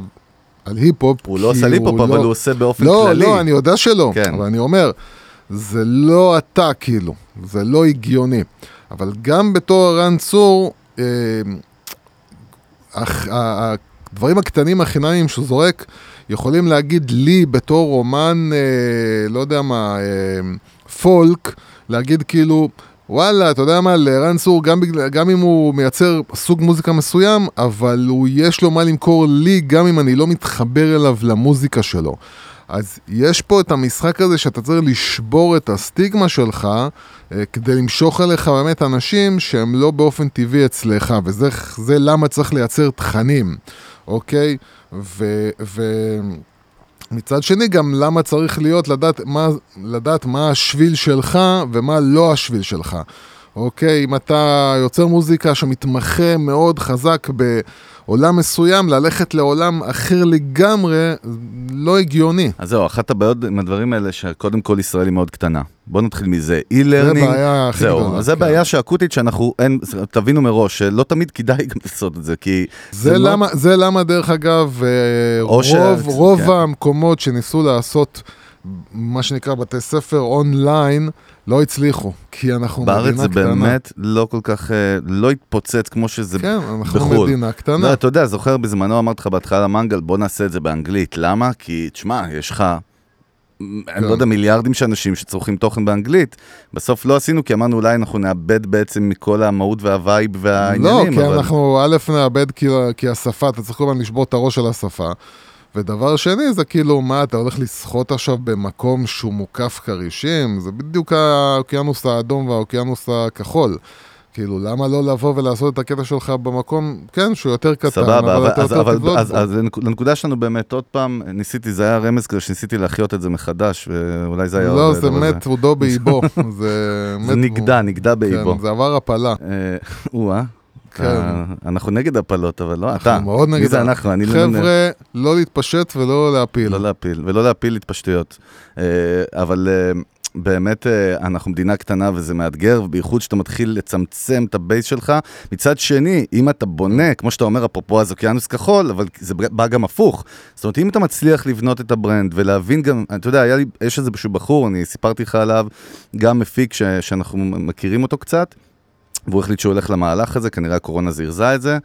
על היפ-הופ. הוא לא עושה ליפ-הופ, הוא אבל לא- הוא עושה באופן לא, כללי. לא, אני יודע שלא, כן. אבל אני אומר, זה לא אתה כאילו, זה לא הגיוני. אבל גם בתור ערן צור, אה, הדברים הקטנים החינמיים שהוא זורק, יכולים להגיד לי בתור אומן, אה, לא יודע מה, אה, פולק, להגיד כאילו, וואלה, אתה יודע מה, לערן צור, גם, גם אם הוא מייצר סוג מוזיקה מסוים, אבל הוא יש לו מה למכור לי, גם אם אני לא מתחבר אליו למוזיקה שלו. אז יש פה את המשחק הזה שאתה צריך לשבור את הסטיגמה שלך אה, כדי למשוך אליך באמת אנשים שהם לא באופן טבעי אצלך, וזה זה למה צריך לייצר תכנים, אוקיי? ו... ו מצד שני, גם למה צריך להיות לדעת מה, לדעת מה השביל שלך ומה לא השביל שלך. אוקיי, אם אתה יוצר מוזיקה שמתמחה מאוד חזק בעולם מסוים, ללכת לעולם אחר לגמרי, לא הגיוני. אז זהו, אחת הבעיות עם הדברים האלה, שקודם כל ישראל היא מאוד קטנה. בוא נתחיל מזה. e-learning, זה בעיה הכי זהו, גדולה. זה כן. בעיה שאקוטית שאנחנו, אין, תבינו מראש, שלא תמיד כדאי גם לעשות את זה, כי... זה, לא- למה, זה למה, דרך אגב, אה, רוב, ש- רוב כן. המקומות שניסו לעשות מה שנקרא בתי ספר אונליין, לא הצליחו, כי אנחנו בארץ מדינה זה קטנה. באמת לא כל כך, אה, לא התפוצץ כמו שזה כן, אנחנו בחו"ל. מדינה קטנה. לא, אתה יודע, זוכר בזמנו אמרתי לך בהתחלה למנגל, בוא נעשה את זה באנגלית. למה? כי, תשמע, יש לך, אני לא יודע, מיליארדים של אנשים שצורכים תוכן באנגלית. בסוף לא עשינו, כי אמרנו אולי אנחנו נאבד בעצם מכל המהות וה vibe לא, והעניינים. כי אבל- אנחנו א' נאבד כי, כי השפה, אתה צריך כל הזמן לשבור את הראש של השפה. ודבר שני זה כאילו, מה, אתה הולך לשחות עכשיו במקום שהוא מוקף כרישים? זה בדיוק האוקיינוס האדום והאוקיינוס הכחול. כאילו, למה לא לבוא ולעשות את הקטע שלך במקום, כן, שהוא יותר קטן, סבבה, אבל, אתה אז, יותר אבל, תבלוט אז, בו. אז לנק- לנקודה שלנו באמת, עוד פעם, ניסיתי, זה היה רמז כזה שניסיתי להחיות את זה מחדש, ואולי זה היה... לא, עוד- זה אבל מת כבודו באיבו. זה מת... זה נגדע, נגדע באיבו. כן, זה עבר הפלה. אה, או-אה. כן. אתה- אנחנו נגד הפלות, אבל לא, אנחנו אתה. מאוד נגד מי זה אנחנו? אני לא... חבר'ה, לא להתפשט ולא להפיל. לא להפיל, ולא להפיל התפשטויות. אה, אבל אה, באמת אה, אנחנו מדינה קטנה וזה מאתגר, ובייחוד שאתה מתחיל לצמצם את ה base שלך. מצד שני, אם אתה בונה, כמו שאתה אומר, אפרופו אז אוקיינוס כחול, אבל זה בא גם הפוך. זאת אומרת, אם אתה מצליח לבנות את ה brand ולהבין גם, אתה יודע, היה לי, יש איזה בשביל בחור, אני סיפרתי לך עליו, גם מפיק ש, שאנחנו מכירים אותו קצת. והוא החליט שהוא הולך למהלך הזה, כנראה הקורונה זירזה את זה.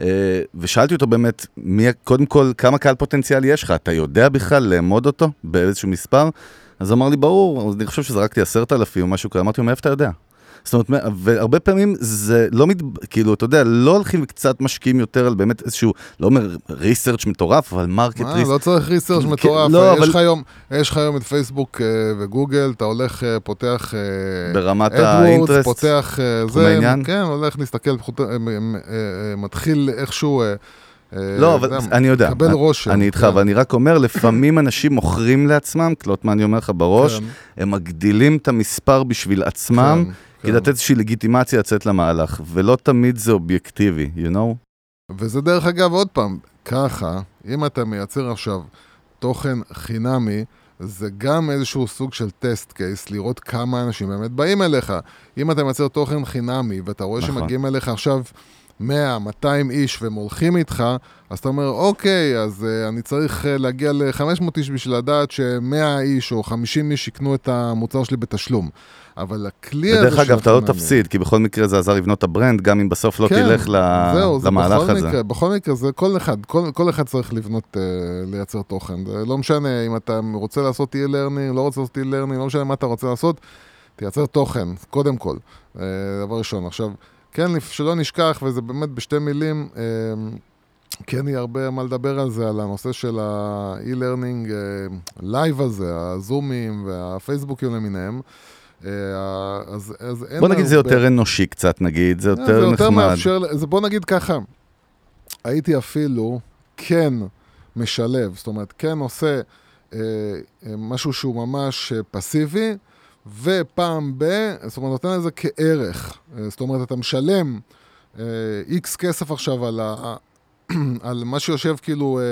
אה, ושאלתי אותו באמת, מי, קודם כל, כמה קהל פוטנציאל יש לך? אתה יודע בכלל לאמוד אותו באיזשהו מספר? אז הוא אמר לי, ברור, אני חושב שזרקתי עשרת אלפים או משהו כזה. אמרתי לו, מאיפה אתה יודע? זאת אומרת, והרבה פעמים זה לא מת... כאילו, אתה יודע, לא הולכים וקצת משקיעים יותר על באמת איזשהו, לא אומר research מטורף, אבל market research. לא צריך research כן, מטורף, לא, יש אבל- לך היום- יש לך היום את פייסבוק אה, וגוגל, אתה הולך, אה, פותח אה, ברמת האינטרסט. פותח זה, העניין? כן, הולך להסתכל, פחות- מתחיל איכשהו, לא, אבל אני יודע. רושם. אני איתך, כן. אבל אני רק אומר, לפעמים אנשים מוכרים לעצמם, קלוט מה אני אומר לך בראש, כן, הם מגדילים את המספר בשביל עצמם, כדי כן. לתת איזושהי לגיטימציה לצאת למהלך, ולא תמיד זה אובייקטיבי, you know? וזה דרך אגב, עוד פעם, ככה, אם אתה מייצר עכשיו תוכן חינמי, זה גם איזשהו סוג של test case, לראות כמה אנשים באמת באים אליך. אם אתה מייצר תוכן חינמי, ואתה רואה נכון. שמגיעים אליך עכשיו 100, 200 איש והם הולכים איתך, אז אתה אומר, אוקיי, אז אה, אני צריך אה, להגיע ל-500 איש בשביל לדעת ש-100 איש או 50 איש יקנו את המוצר שלי בתשלום. אבל הכלי הזה ודרך אגב, אתה לא תפסיד, כי בכל מקרה זה עזר לבנות את ה brand, גם אם בסוף לא כן, תלך ל- זהו, זה למהלך בכל הזה. מקרה, בכל מקרה, זה כל אחד, כל, כל אחד צריך לבנות, אה, לייצר תוכן. זה לא משנה אם אתה רוצה לעשות e-learning, לא רוצה לעשות e-learning, לא משנה מה אתה רוצה לעשות, תייצר תוכן, קודם כל. אה, דבר ראשון. עכשיו, כן, שלא נשכח, וזה באמת בשתי מילים, אה, כן יהיה הרבה מה לדבר על זה, על הנושא של ה-e-learning לייב הזה, הזומים והפייסבוקים למיניהם. אה, אז, אז אין בוא נגיד זה הרבה- יותר אנושי קצת, נגיד, זה זה יותר יותר נחמד. מאפשר, זה בוא נגיד ככה, הייתי אפילו כן משלב, זאת אומרת, כן עושה אה, אה, משהו שהוא ממש אה, פסיבי, ופעם ב... זאת אומרת, נותן לזה כערך. אה, זאת אומרת, אתה משלם אה, איקס כסף עכשיו על, ה, על מה שיושב כאילו אה,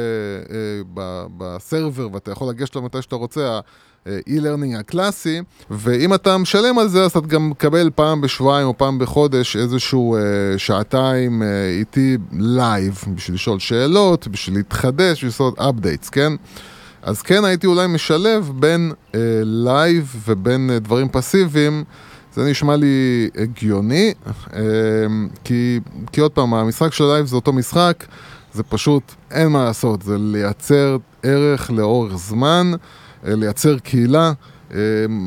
אה, ב- בסרבר, ואתה יכול לגשת לו מתי שאתה רוצה, ה-e-learning הקלאסי, ואם אתה משלם על זה, אז אתה גם מקבל פעם בשבועיים או פעם בחודש איזשהו אה, שעתיים אה, איתי לייב, בשביל לשאול שאלות, בשביל להתחדש, בשביל לעשות updates, כן? אז כן הייתי אולי משלב בין אה, לייב ובין אה, דברים פסיביים. זה נשמע לי הגיוני, אה, כי, כי עוד פעם, המשחק של לייב זה אותו משחק, זה פשוט, אין מה לעשות, זה לייצר ערך לאורך זמן, אה, לייצר קהילה. אה,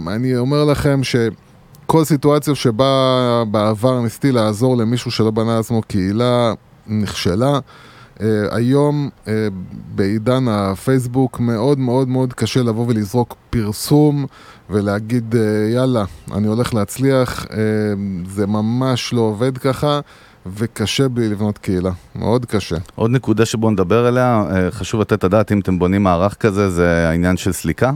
אני אומר לכם שכל סיטואציה שבה בעבר ניסיתי לעזור למישהו שלא בנה לעצמו קהילה, נכשלה. Uh, היום uh, בעידן הפייסבוק מאוד מאוד מאוד קשה לבוא ולזרוק פרסום ולהגיד uh, יאללה, אני הולך להצליח, uh, זה ממש לא עובד ככה. וקשה בלי לבנות קהילה, מאוד קשה. עוד נקודה שבואו נדבר עליה, חשוב לתת את הדעת אם אתם בונים מערך כזה, זה העניין של סליקה.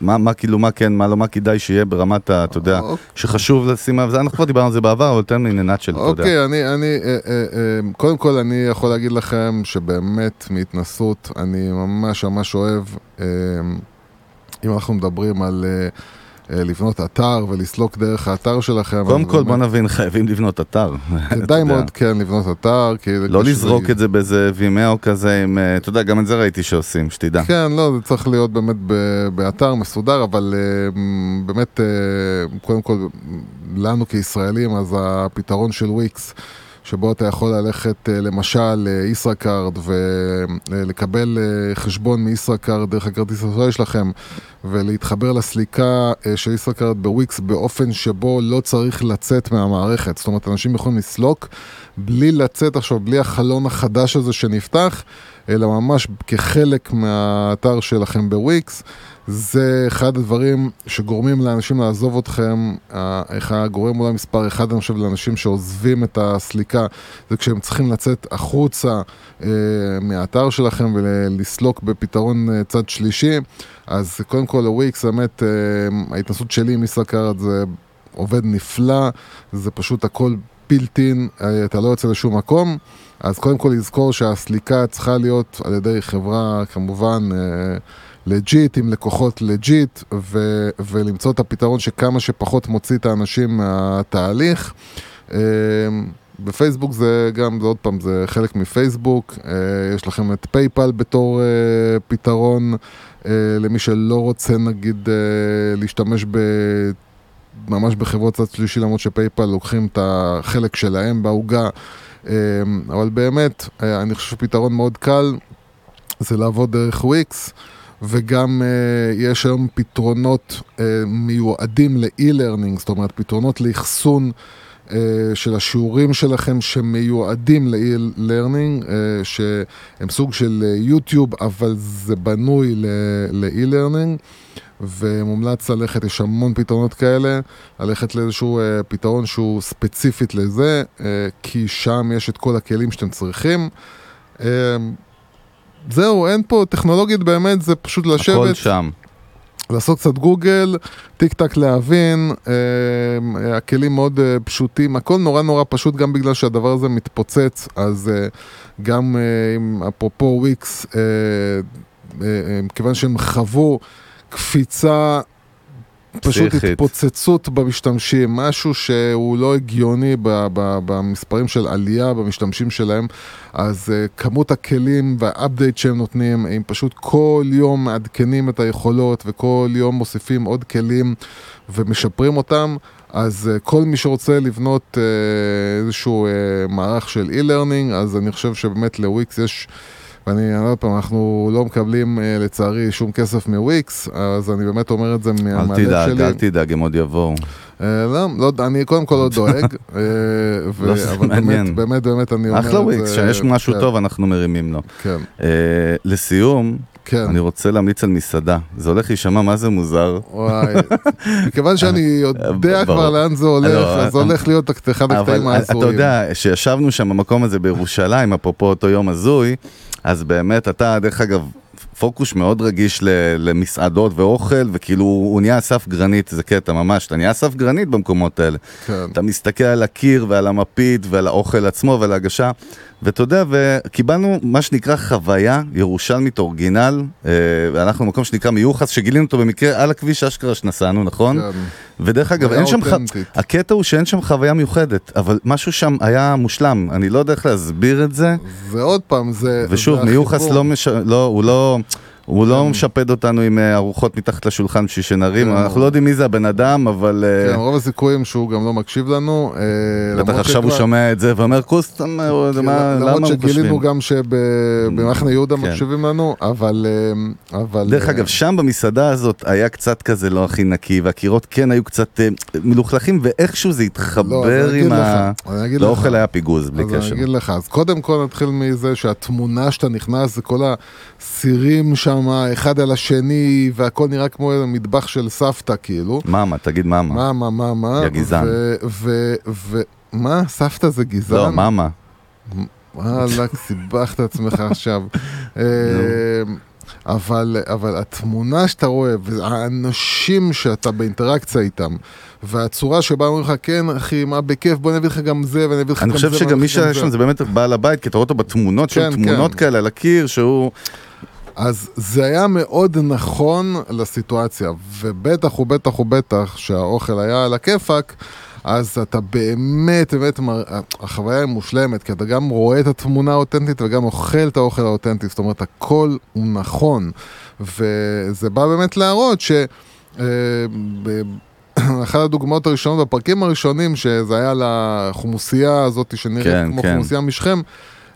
מה, מה כאילו, מה כן, מה לא, מה כדאי שיהיה ברמת ה... אתה יודע, אוקיי. שחשוב לשים לב, אנחנו כבר דיברנו על זה בעבר, אבל תן לי ננת של, אתה יודע. אוקיי, אני, אני, אה, אה, אה, קודם כל אני יכול להגיד לכם שבאמת מהתנסות, אני ממש ממש אוהב, אם אנחנו מדברים על... אה, לבנות אתר ולסלוק דרך האתר שלכם. קודם כל בוא נבין, חייבים לבנות אתר. כדאי מאוד כן לבנות אתר. לא לזרוק את זה באיזה וימאו כזה עם, אה, אתה יודע, גם את זה ראיתי שעושים, שתדע. כן, לא, זה צריך להיות באמת באתר מסודר, אבל אה, באמת, קודם כל, לנו כישראלים, אז הפתרון של וויקס. שבו אתה יכול ללכת למשל לישראכרד ולקבל חשבון מישראכרד דרך הכרטיס האשראי שלכם ולהתחבר לסליקה של ישראכרד בוויקס באופן שבו לא צריך לצאת מהמערכת. זאת אומרת, אנשים יכולים לסלוק בלי לצאת עכשיו, בלי החלון החדש הזה שנפתח, אלא ממש כחלק מהאתר שלכם בוויקס. זה אחד הדברים שגורמים לאנשים לעזוב אתכם, איך הגורם אולי מספר אחד, אני חושב, לאנשים שעוזבים את הסליקה, זה כשהם צריכים לצאת החוצה אה, מהאתר שלכם ולסלוק בפתרון אה, צד שלישי. אז קודם כל, הוויקס, באמת, אה, ההתנסות שלי עם ישראכרד זה עובד נפלא, זה פשוט הכל built-in, אה, אתה לא יוצא לשום מקום. אז קודם כל לזכור שהסליקה צריכה להיות על ידי חברה, כמובן, אה, legit, עם לקוחות legit, ו- ולמצוא את הפתרון שכמה שפחות מוציא את האנשים מהתהליך. אמ, בפייסבוק זה גם, זה עוד פעם, זה חלק מפייסבוק, אה, יש לכם את פייפל בתור אה, פתרון אה, למי שלא רוצה נגיד להשתמש ב... ממש בחברות צד שלישי, למרות שפייפל לוקחים את החלק שלהם בעוגה, אבל באמת, אני חושב שפתרון מאוד קל זה לעבוד דרך וויקס. וגם אה, יש היום פתרונות אה, מיועדים ל-e-learning, זאת אומרת פתרונות לאחסון uh, של השיעורים שלכם שמיועדים ל-e-learning, uh, שהם סוג של יוטיוב, אבל זה בנוי ל-e-learning. ומומלץ ללכת, יש המון פתרונות כאלה, ללכת לאיזשהו uh, פתרון שהוא ספציפית לזה, uh, כי שם יש את כל הכלים שאתם צריכים. Uh, זהו, אין פה, טכנולוגית באמת זה פשוט לשבת. הכל שם. לעשות קצת גוגל, טיק טק להבין, אה, הכלים מאוד אה, פשוטים, הכל נורא נורא פשוט גם בגלל שהדבר הזה מתפוצץ, אז אה, גם אה, אפרופו וויקס, אה, אה, אה, כיוון שהם חוו קפיצה פשוט התפוצצות במשתמשים, משהו שהוא לא הגיוני במספרים של עלייה במשתמשים שלהם, אז uh, כמות הכלים והאפדייט שהם נותנים, הם פשוט כל יום מעדכנים את היכולות וכל יום מוסיפים עוד כלים ומשפרים אותם. אז uh, כל מי שרוצה לבנות uh, איזשהו uh, מערך של e-learning, אז אני חושב שבאמת לוויקס יש... ואני אומר עוד פעם, אנחנו לא מקבלים אה, לצערי שום כסף מוויקס, אז אני באמת אומר את זה מהלב שלי. אל תדאג, אל תדאג, הם עוד יבואו. אה, לא, לא, אני קודם כל לא דואג, אה, לא, אבל באמת, באמת, באמת, אני אומר את זה. אחלה וויקס, כשיש משהו כן. טוב אנחנו מרימים לו. כן. לסיום, כן. אני רוצה להמליץ על מסעדה. זה הולך להישמע מה זה מוזר. וואי, מכיוון שאני יודע כבר לאן זה הולך, לא, אז הולך להיות אחד הקטעים האזוריים. אתה יודע, שישבנו שם במקום הזה בירושלים, אפרופו אותו יום הזוי, אז באמת אתה, דרך אגב, פוקוס מאוד רגיש למסעדות ואוכל, וכאילו הוא נהיה אסף גרנית, זה קטע ממש, אתה נהיה אסף גרנית במקומות האלה. כן. אתה מסתכל על הקיר ועל המפית ועל האוכל עצמו ועל ההגשה, ואתה יודע, וקיבלנו מה שנקרא חוויה ירושלמית אורגינל, אה, ואנחנו במקום שנקרא מיוחס, שגילינו אותו במקרה על הכביש אשכרה שנסענו, נכון? כן. ודרך אגב, אין שם, ח... הקטע הוא שאין שם חוויה מיוחדת, אבל משהו שם היה מושלם, אני לא יודע איך להסביר את זה. ועוד פעם, זה... ושוב, מיוחס לא, מש... לא, הוא לא... הוא לא. משפד אותנו עם אה, ארוחות מתחת לשולחן בשביל שנרים, כן. אנחנו לא יודעים מי זה הבן אדם, אבל אה, כן, רוב הסיכויים שהוא גם לא מקשיב לנו. אה, בטח למרות עכשיו הוא שומע את זה ואומר, כוס, כן, מה- למה למרות הם שגילינו חושבים? גם שבמחנה יהודה כן. מקשיבים לנו, אבל... דרך אגב, שם במסעדה הזאת היה קצת כזה לא הכי נקי, והקירות כן היו קצת מלוכלכים, ואיכשהו זה לא, התחבר אני עם ה... לאוכל היה פיגוז, בלי אז אני קשר. אגיד לך, אז קודם כל נתחיל מזה שהתמונה שאתה נכנס זה כל הסירים שם, אחד על השני, והכל נראה כמו מטבח של סבתא כאילו. מאמה, תגיד מאמה. מה, מה, מה, מה? יא גזען. ו... ו... מה? סבתא זה גזען? לא, מאמה. וואלכ, סיבכת עצמך עכשיו. אה, אבל, אבל התמונה שאתה רואה, והאנשים שאתה באינטראקציה איתם, והצורה שבה אומרים לך, כן אחי, מה בכיף, בוא נביא לך גם זה, ונביא לך גם אני זה. חושב שגם מי שהיה שם זה באמת בעל הבית, כי אתה רואה אותו בתמונות, כן, של תמונות כן. כאלה על הקיר, שהוא... אז זה היה מאוד נכון לסיטואציה, ובטח ובטח ובטח שהאוכל היה על הכיפאק, אז אתה באמת, באמת, החוויה היא מושלמת, כי אתה גם רואה את התמונה האותנטית וגם אוכל את האוכל האותנטי, זאת אומרת, הכל הוא נכון, וזה בא באמת להראות ש... אה, אחת הדוגמאות הראשונות בפרקים הראשונים, שזה היה לחומוסייה הזאת שנראית כן, כמו כן. חומוסייה משכם,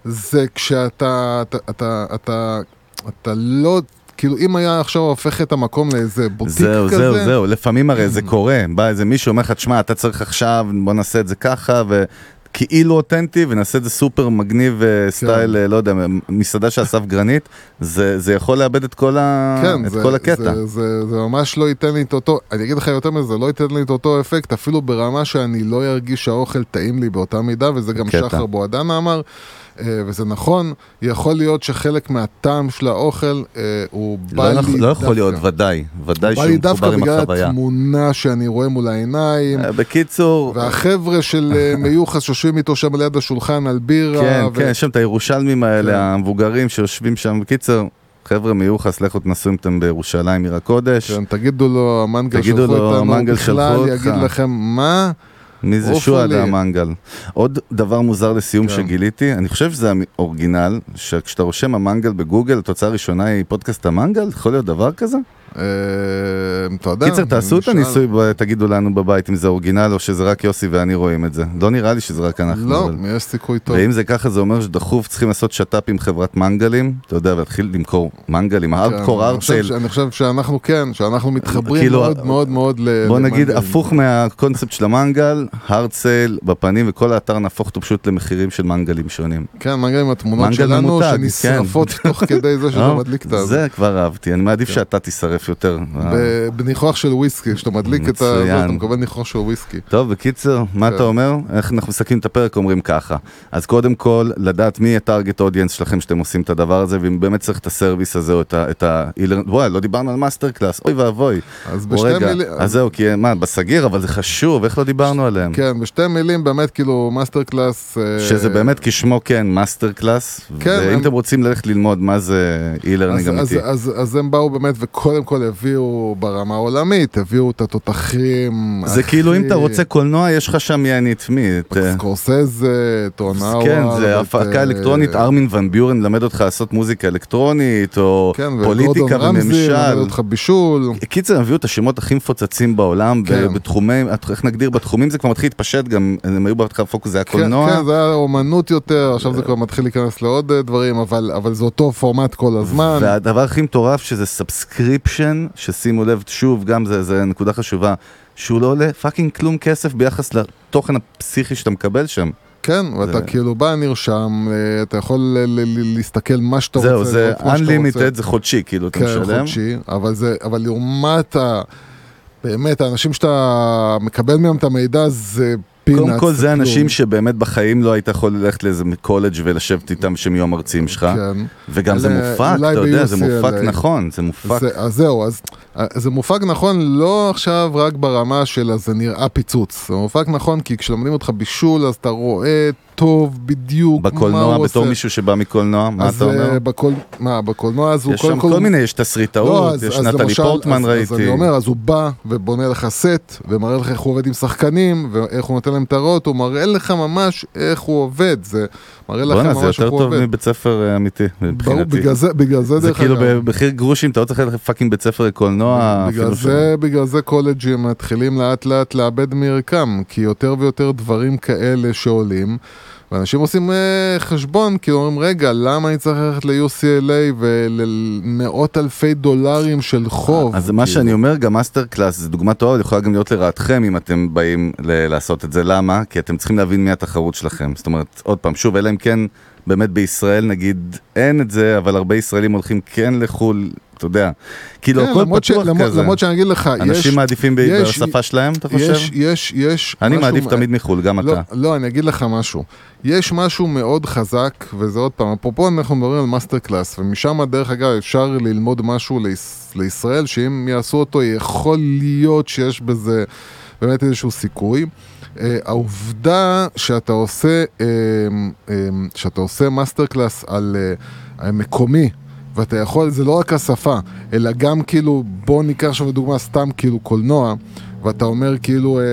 זה כשאתה, אתה, אתה, אתה, אתה לא, כאילו אם היה עכשיו הופך את המקום לאיזה בוטיק זהו, כזה, זהו, זהו, לפעמים הרי זה קורה, בא איזה מישהו אומר לך, תשמע, אתה צריך עכשיו, בוא נעשה את זה ככה, וכאילו אותנטי, ונעשה את זה סופר מגניב אה, סטייל, אה, לא יודע, מסעדה של אסף גרנית, זה זה יכול לאבד את כל ה- כן, את זה, כל הקטע. זה, זה, זה ממש לא ייתן לי את אותו, אני אגיד לך יותר מזה, זה לא ייתן לי את אותו אפקט, אפילו ברמה שאני לא ארגיש שהאוכל טעים לי באותה מידה, וזה גם קטע. שחר בועדנה אמר, וזה נכון, יכול להיות שחלק מהטעם של האוכל אה, הוא בא לא לי יכול- לא יכול דווקא. להיות, ודאי, ודאי בא שהוא לי דווקא מחובר עם בגלל החוויה. התמונה שאני רואה מול העיניים, אה, בקיצור, והחבר'ה של אה, מיוחס שיושבים איתו שם ליד השולחן על בירה. כן, ו- כן, יש שם את הירושלמים כן. האלה, המבוגרים שיושבים שם, בקיצור, חבר'ה מיוחס, לכו תנסו אם אתם בירושלים, עיר הקודש. כן, תגידו לו, המנגל תגידו שלחו לו, אותנו, בכלל. יגיד לכם, מה? מי זה עופו שועד לי. המנגל. עוד דבר מוזר לסיום כן. שגיליתי, אני חושב שזה אורגינל, שכשאתה רושם המנגל בגוגל, התוצאה הראשונה היא פודקאסט המנגל? יכול להיות דבר כזה? אה, אתה יודע, קיצר, תעשו את. הניסוי, תגידו לנו בבית אם זה אורגינל או שזה רק יוסי ואני רואים את זה. לא נראה לי שזה רק אנחנו. לא, יש סיכוי טוב. ואם זה ככה, זה אומר שדחוף צריכים לעשות שת"פ עם חברת מנגלים, אתה יודע, ולהתחיל למכור מנגלים, הארדקור כן, חושב ארצל. אני חושב שאנחנו כן, שאנחנו מתחברים כאילו, מאוד מאוד מאוד ל... בוא נגיד. הפוך מהקונספט של המנגל, hard sale בפנים, וכל האתר נהפוך אותו פשוט למחירים של מנגלים שונים. כן, מנגל עם התמונות שלנו, שנשרפות תוך כדי זה שאתה אה, מדליק את הזה. זה כבר אהבתי, אני מעדיף כן. שאתה תישרף יותר. אה. ב- בניחוח של וויסקי, כשאתה מדליק את ה... מצוין. זה, אתה מקבל ניחוח של וויסקי. טוב, בקיצר, מה כן. אתה אומר? איך אנחנו מסכמים את הפרק? אומרים ככה. אז קודם כל, לדעת מי ה target audience שלכם שאתם עושים את הדבר הזה, ואם באמת צריך את ה service הזה או את ה... וואי, לא דיברנו על MasterClass, אוי ואבוי. אז בשתי מילים... אז זהו, כי מה, בסגיר, אבל זה חשוב, איך לא דיברנו עליהם? כן, בשתי מילים באמת כאילו MasterClass... אה, שזה באמת כשמו כן, MasterClass, כן, ואם אתם רוצים ללכת ללמוד מה זה e-learning אמיתי. אז הם באו באמת וקודם כל הביאו ברמה העולמית, הביאו את התותחים. זה הכי- כאילו אם אתה רוצה קולנוע, יש לך שם יעני את מי? את, אה, סקורסזה, את אונאווה. כן, זה הפקה אה, אלקטרונית, ארמין ון ביורן מלמד אותך לעשות מוזיקה אלקטרונית, או כן, פוליטיקה וגורדון רמזי, מלמד וממשל. אותך בישול. קיצר, הם הביאו את השמות הכי מפוצצים בעולם, כן. בתחומי, איך נגדיר, בתחומים זה כבר מתחיל להתפשט גם, הם היו בהתחלה פוקוס, זה היה כן, קולנוע. כן, זה היה אומנות יותר, עכשיו זה כבר מתחיל להיכנס לעוד אה, דברים, אבל, אבל זה אותו פורמט כל הזמן. והדבר הכי מטורף שזה subscription, ששימו לב, שוב, גם זה, זה נקודה חשובה, שהוא לא עולה fucking כלום כסף ביחס לתוכן הפסיכי שאתה מקבל שם. כן, ואתה זה- כאילו בא, נרשם, אה, אתה יכול ל- ל- ל- להסתכל מה שאתה רוצה. זהו, זה. Unlimited, זה חודשי, כאילו, אתה כן, משלם. חודשי, אבל זה, אבל לעומת ה... באמת, האנשים שאתה מקבל מהם את המידע זה. קודם כל זה. אנשים שבאמת בחיים לא היית יכול ללכת לאיזה קולג' ולשבת איתם שהם יהיו המרצים שלך. כן. וגם זה אלה- מופק, אתה יודע, זה. מופק נכון, זה מופק. זה, אז זהו, אז זה מופק נכון לא עכשיו רק ברמה של זה נראה פיצוץ, זה מופק נכון כי כשלומדים אותך בישול אז אתה רואה טוב בדיוק מה הוא עושה. בקולנוע בתור מישהו שבא מקולנוע, מה אתה אומר? אה, בקול... מה, בקולנוע אז הוא יש שם כל מיני, יש תסריטאות, לא, יש נטלי פורטמן ראיתי. אז אני אומר, אז הוא בא ובונה לך סט, ומראה לך איך הוא עובד עם שחקנים, ואיך הוא נותן הוראות, הוא מראה לך ממש איך הוא עובד, זה מראה לך בואנה, ממש זה איך יותר הוא טוב עובד. מבית ספר אה, אמיתי, ברור, מבחינתי. בגלל זה, בגלל זה זה דרך כאילו אגב. במחיר גרושים, אתה לא צריך ללכת fucking בית ספר לקולנוע, בגלל זה, בגלל זה קולג'ים מתחילים לאט לאט לאבד מרקט, כי יותר ויותר דברים כאלה שעולים, ואנשים עושים אה, חשבון, כי אומרים, רגע, למה אני צריך ללכת ל-UCLA ולמאות אלפי דולרים של חוב? אז מה? שאני אומר, גם Master Class זה דוגמה טובה, יכולה גם להיות לרעתכם אם אתם באים לעשות את זה. למה? כי אתם צריכים להבין מי התחרות שלכם. זאת אומרת, עוד פעם, שוב, אלא אם כן, באמת בישראל נגיד אין את זה, אבל הרבה ישראלים הולכים כן לחו"ל, אתה יודע. כאילו, כן, הכל ש- פתוח למרות- כזה. למרות שאני אגיד לך, יש... אנשים מעדיפים ב- יש- בשפה שלהם, אתה חושב? יש, יש, יש... אני מעדיף מ- תמיד מחו"ל, גם לא, אתה. לא, אני אגיד לך משהו. יש משהו מאוד חזק, וזה עוד פעם, אפרופו אנחנו מדברים על Master Class, ומשם דרך אגב אפשר ללמוד משהו ליש, לישראל, שאם יעשו אותו יכול להיות שיש בזה באמת איזשהו סיכוי. אה, העובדה שאתה עושה, אה, אה, שאתה עושה master class על אה, מקומי, ואתה יכול, זה לא רק השפה, אלא גם כאילו, בוא ניקח עכשיו לדוגמה סתם כאילו קולנוע, ואתה אומר כאילו, אה,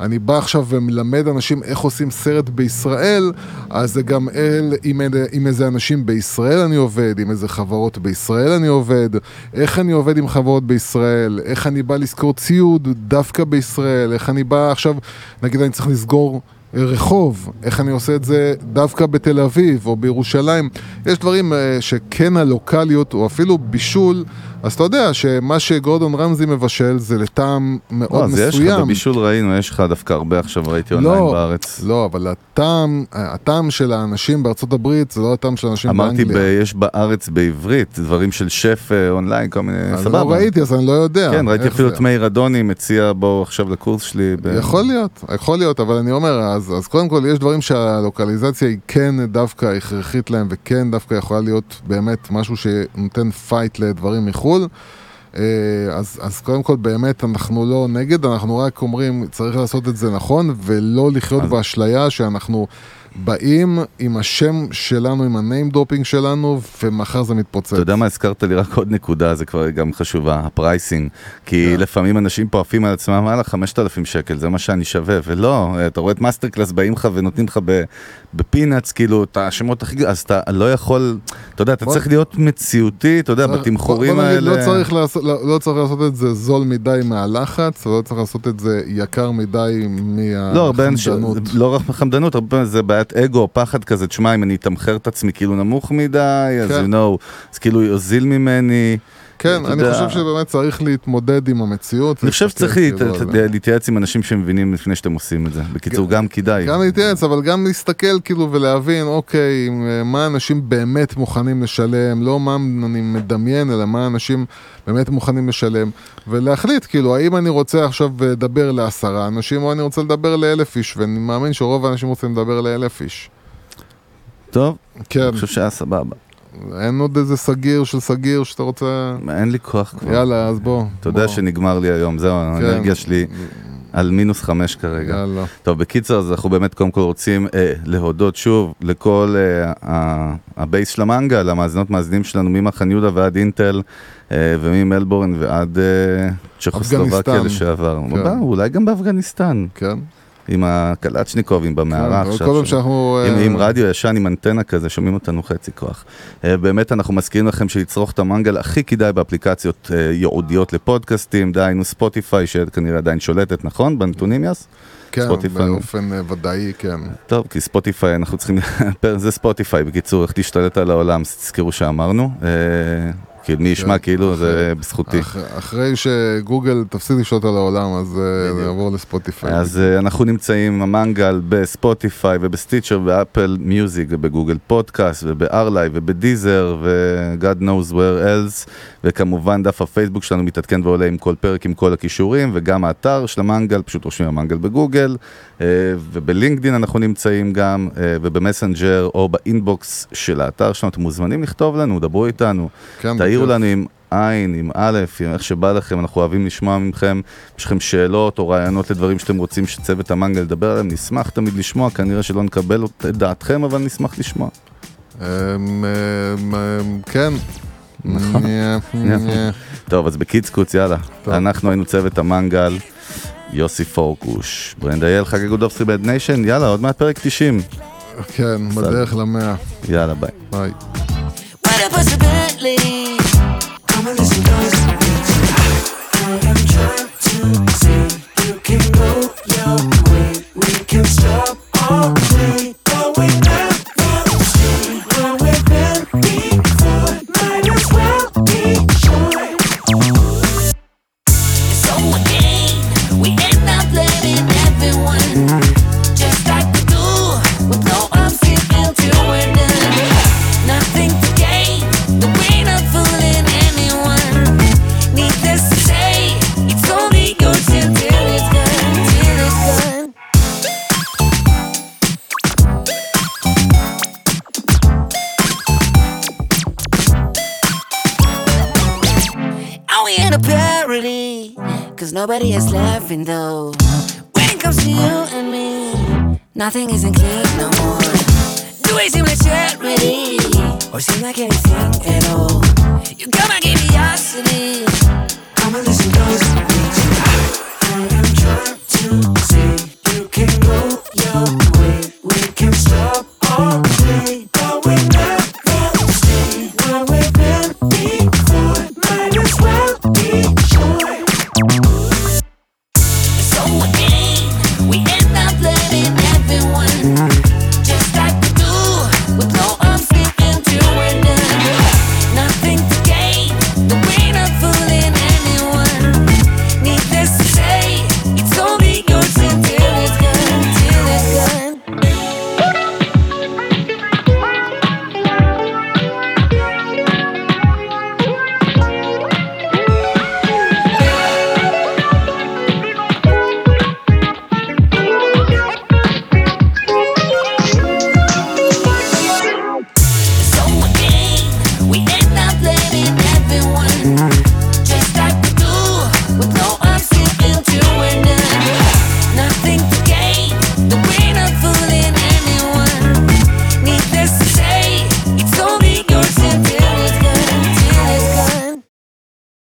אני בא עכשיו ומלמד אנשים איך עושים סרט בישראל, אז זה גם אל, עם, עם איזה אנשים בישראל אני עובד, עם איזה חברות בישראל אני עובד, איך אני עובד עם חברות בישראל, איך אני בא לשכור ציוד דווקא בישראל, איך אני בא עכשיו, נגיד אני צריך לסגור רחוב, איך אני עושה את זה דווקא בתל אביב או בירושלים. יש דברים אה, שכן הלוקאליות או אפילו בישול, אז אתה יודע שמה שגורדון רמזי מבשל זה לטעם מאוד לא, אז יש לך, מסוים. בבישול ראינו, יש לך דווקא הרבה עכשיו, ראיתי לא, אונליין בארץ. לא, אבל הטעם, הטעם של האנשים בארצות הברית זה לא הטעם של האנשים אמרתי, באנגליה. ב- יש בארץ בעברית, דברים של שף אה, אונליין, כל מיני, אז סבבה. לא ראיתי, אז אני לא יודע. כן, ראיתי אפילו. את מאיר אדוני מציע בו עכשיו לקורס שלי. ב- יכול להיות, יכול להיות, אבל אני אומר, אז, אז קודם כל יש דברים שהלוקליזציה היא כן דווקא הכרחית להם, וכן דווקא יכולה להיות באמת משהו שנותן פייט לדברים מחו"ל. אה, אז, אז קודם כל באמת אנחנו לא נגד, אנחנו רק אומרים צריך לעשות את זה נכון ולא לחיות אז- באשליה שאנחנו באים עם השם שלנו, עם ה name dropping שלנו ומחר זה מתפוצץ. אתה יודע מה, הזכרת לי רק עוד נקודה, זה כבר גם חשובה, ה pricing. כי כן. לפעמים אנשים פה עפים על עצמם, וואלה, 5,000 שקל, זה מה שאני שווה, ולא, אתה רואה את Master Class, באים לך ונותנים לך ב peanuts, כאילו, את השמות הכי אז אתה לא יכול, אתה יודע, אתה בוא- צריך להיות מציאותי, אתה יודע, בתמחורים בוא נגיד, האלה. לא צריך, לעשות, לא, לא צריך לעשות את זה זול מדי מהלחץ, ולא צריך לעשות את זה יקר מדי לא, הרבה מהחמדנות. זה לא רק חמדנות, הרבה פעמים זה בעיית אגו, פחד כזה, תשמע, אם אני אתמחר את עצמי כאילו נמוך מדי, אז כן. you know, אז כאילו יוזיל ממני. כן, אני יודע- חושב שבאמת צריך להתמודד עם המציאות. אני חושב שצריך כאילו. להתייעץ עם אנשים שמבינים לפני שאתם עושים את זה. בקיצור, גם כדאי. גם להתייעץ, אבל גם להסתכל כאילו ולהבין, אוקיי, אה, מה אנשים באמת מוכנים לשלם, לא מה אני מדמיין, אלא מה אנשים באמת מוכנים לשלם, ולהחליט, כאילו, האם אני רוצה עכשיו לדבר לעשרה אנשים, או אני רוצה לדבר לאלף איש, ואני מאמין שרוב האנשים רוצים לדבר לאלף איש. טוב, כן, אני חושב שהיה סבבה. אין עוד איזה סגיר של סגיר שאתה רוצה... אין לי כוח כבר. יאללה, אז בוא. אתה יודע. שנגמר לי היום, זהו, כן. האנרגיה שלי על מינוס חמש כרגע. יאללה. טוב, בקיצר, אז אנחנו באמת קודם כל רוצים אה, להודות שוב לכל אה, ה- ה base של המנגל, למאזינות מאזינים שלנו ממחנה יהודה ועד אינטל, אה, וממלבורן ועד אה, צ'כוסלובקיה. לשעבר. כן. אולי גם באפגניסטן, כן. עם הקלצ'ניקובים במערה כן, עכשיו. כל פעם שאנחנו... עם, אה, עם רדיו ישן עם אנטנה כזה, שומעים אותנו חצי כוח. אה, באמת אנחנו מזכירים לכם שלצרוך את המנגל הכי כדאי באפליקציות אה, ייעודיות לפודקאסטים, דהיינו ספוטיפיי, שכנראה עדיין שולטת, נכון? בנתונים yes? כן, ספוטיפיי. באופן ודאי, כן. טוב, כי ספוטיפיי, אנחנו צריכים, זה ספוטיפיי, בקיצור, איך להשתלט על העולם, תזכרו שאמרנו. אה, כי מי ישמע כן, כאילו זה בזכותי. אח, אחרי שגוגל תפסיד לשלוט על העולם, אז אה, בדיוק. נעבור לספוטיפיי. אז אה, אנחנו נמצאים עם המנגל בספוטיפיי וב Stitcher וב Apple Music וב Google Podcast ובארליי וב Deezer ו-God knows where else וכמובן דף הפייסבוק שלנו מתעדכן ועולה עם כל פרק עם כל הקישורים וגם האתר של המנגל, פשוט רושמים המנגל בגוגל ובלינקדין אנחנו נמצאים גם אה, ובמסנג'ר או ב inbox של האתר שלנו, אתם מוזמנים לכתוב לנו, דברו איתנו, כן, תעירו בכיף. לנו עם עין, עם א', עם איך שבא לכם, אנחנו אוהבים לשמוע מכם. יש לכם שאלות או רעיונות לדברים שאתם רוצים שצוות המנגל ידבר עליהם, נשמח תמיד לשמוע, כנראה שלא נקבל את דעתכם, אבל נשמח לשמוע. אמ, אמ, אמ, כן. נכון. טוב, אז בקיצקוץ, יאללה. אנחנו היינו צוות המנגל, יוסי פורקוש, ברנדייל, חגי גודובסקי Bad Nation, יאללה, עוד מעט פרק 90. כן, בדרך למאה. יאללה, ביי. ביי. What a possibility. Come is though. When it comes to you and me, nothing isn't clean no more. Do we seem like charity? Or seem like anything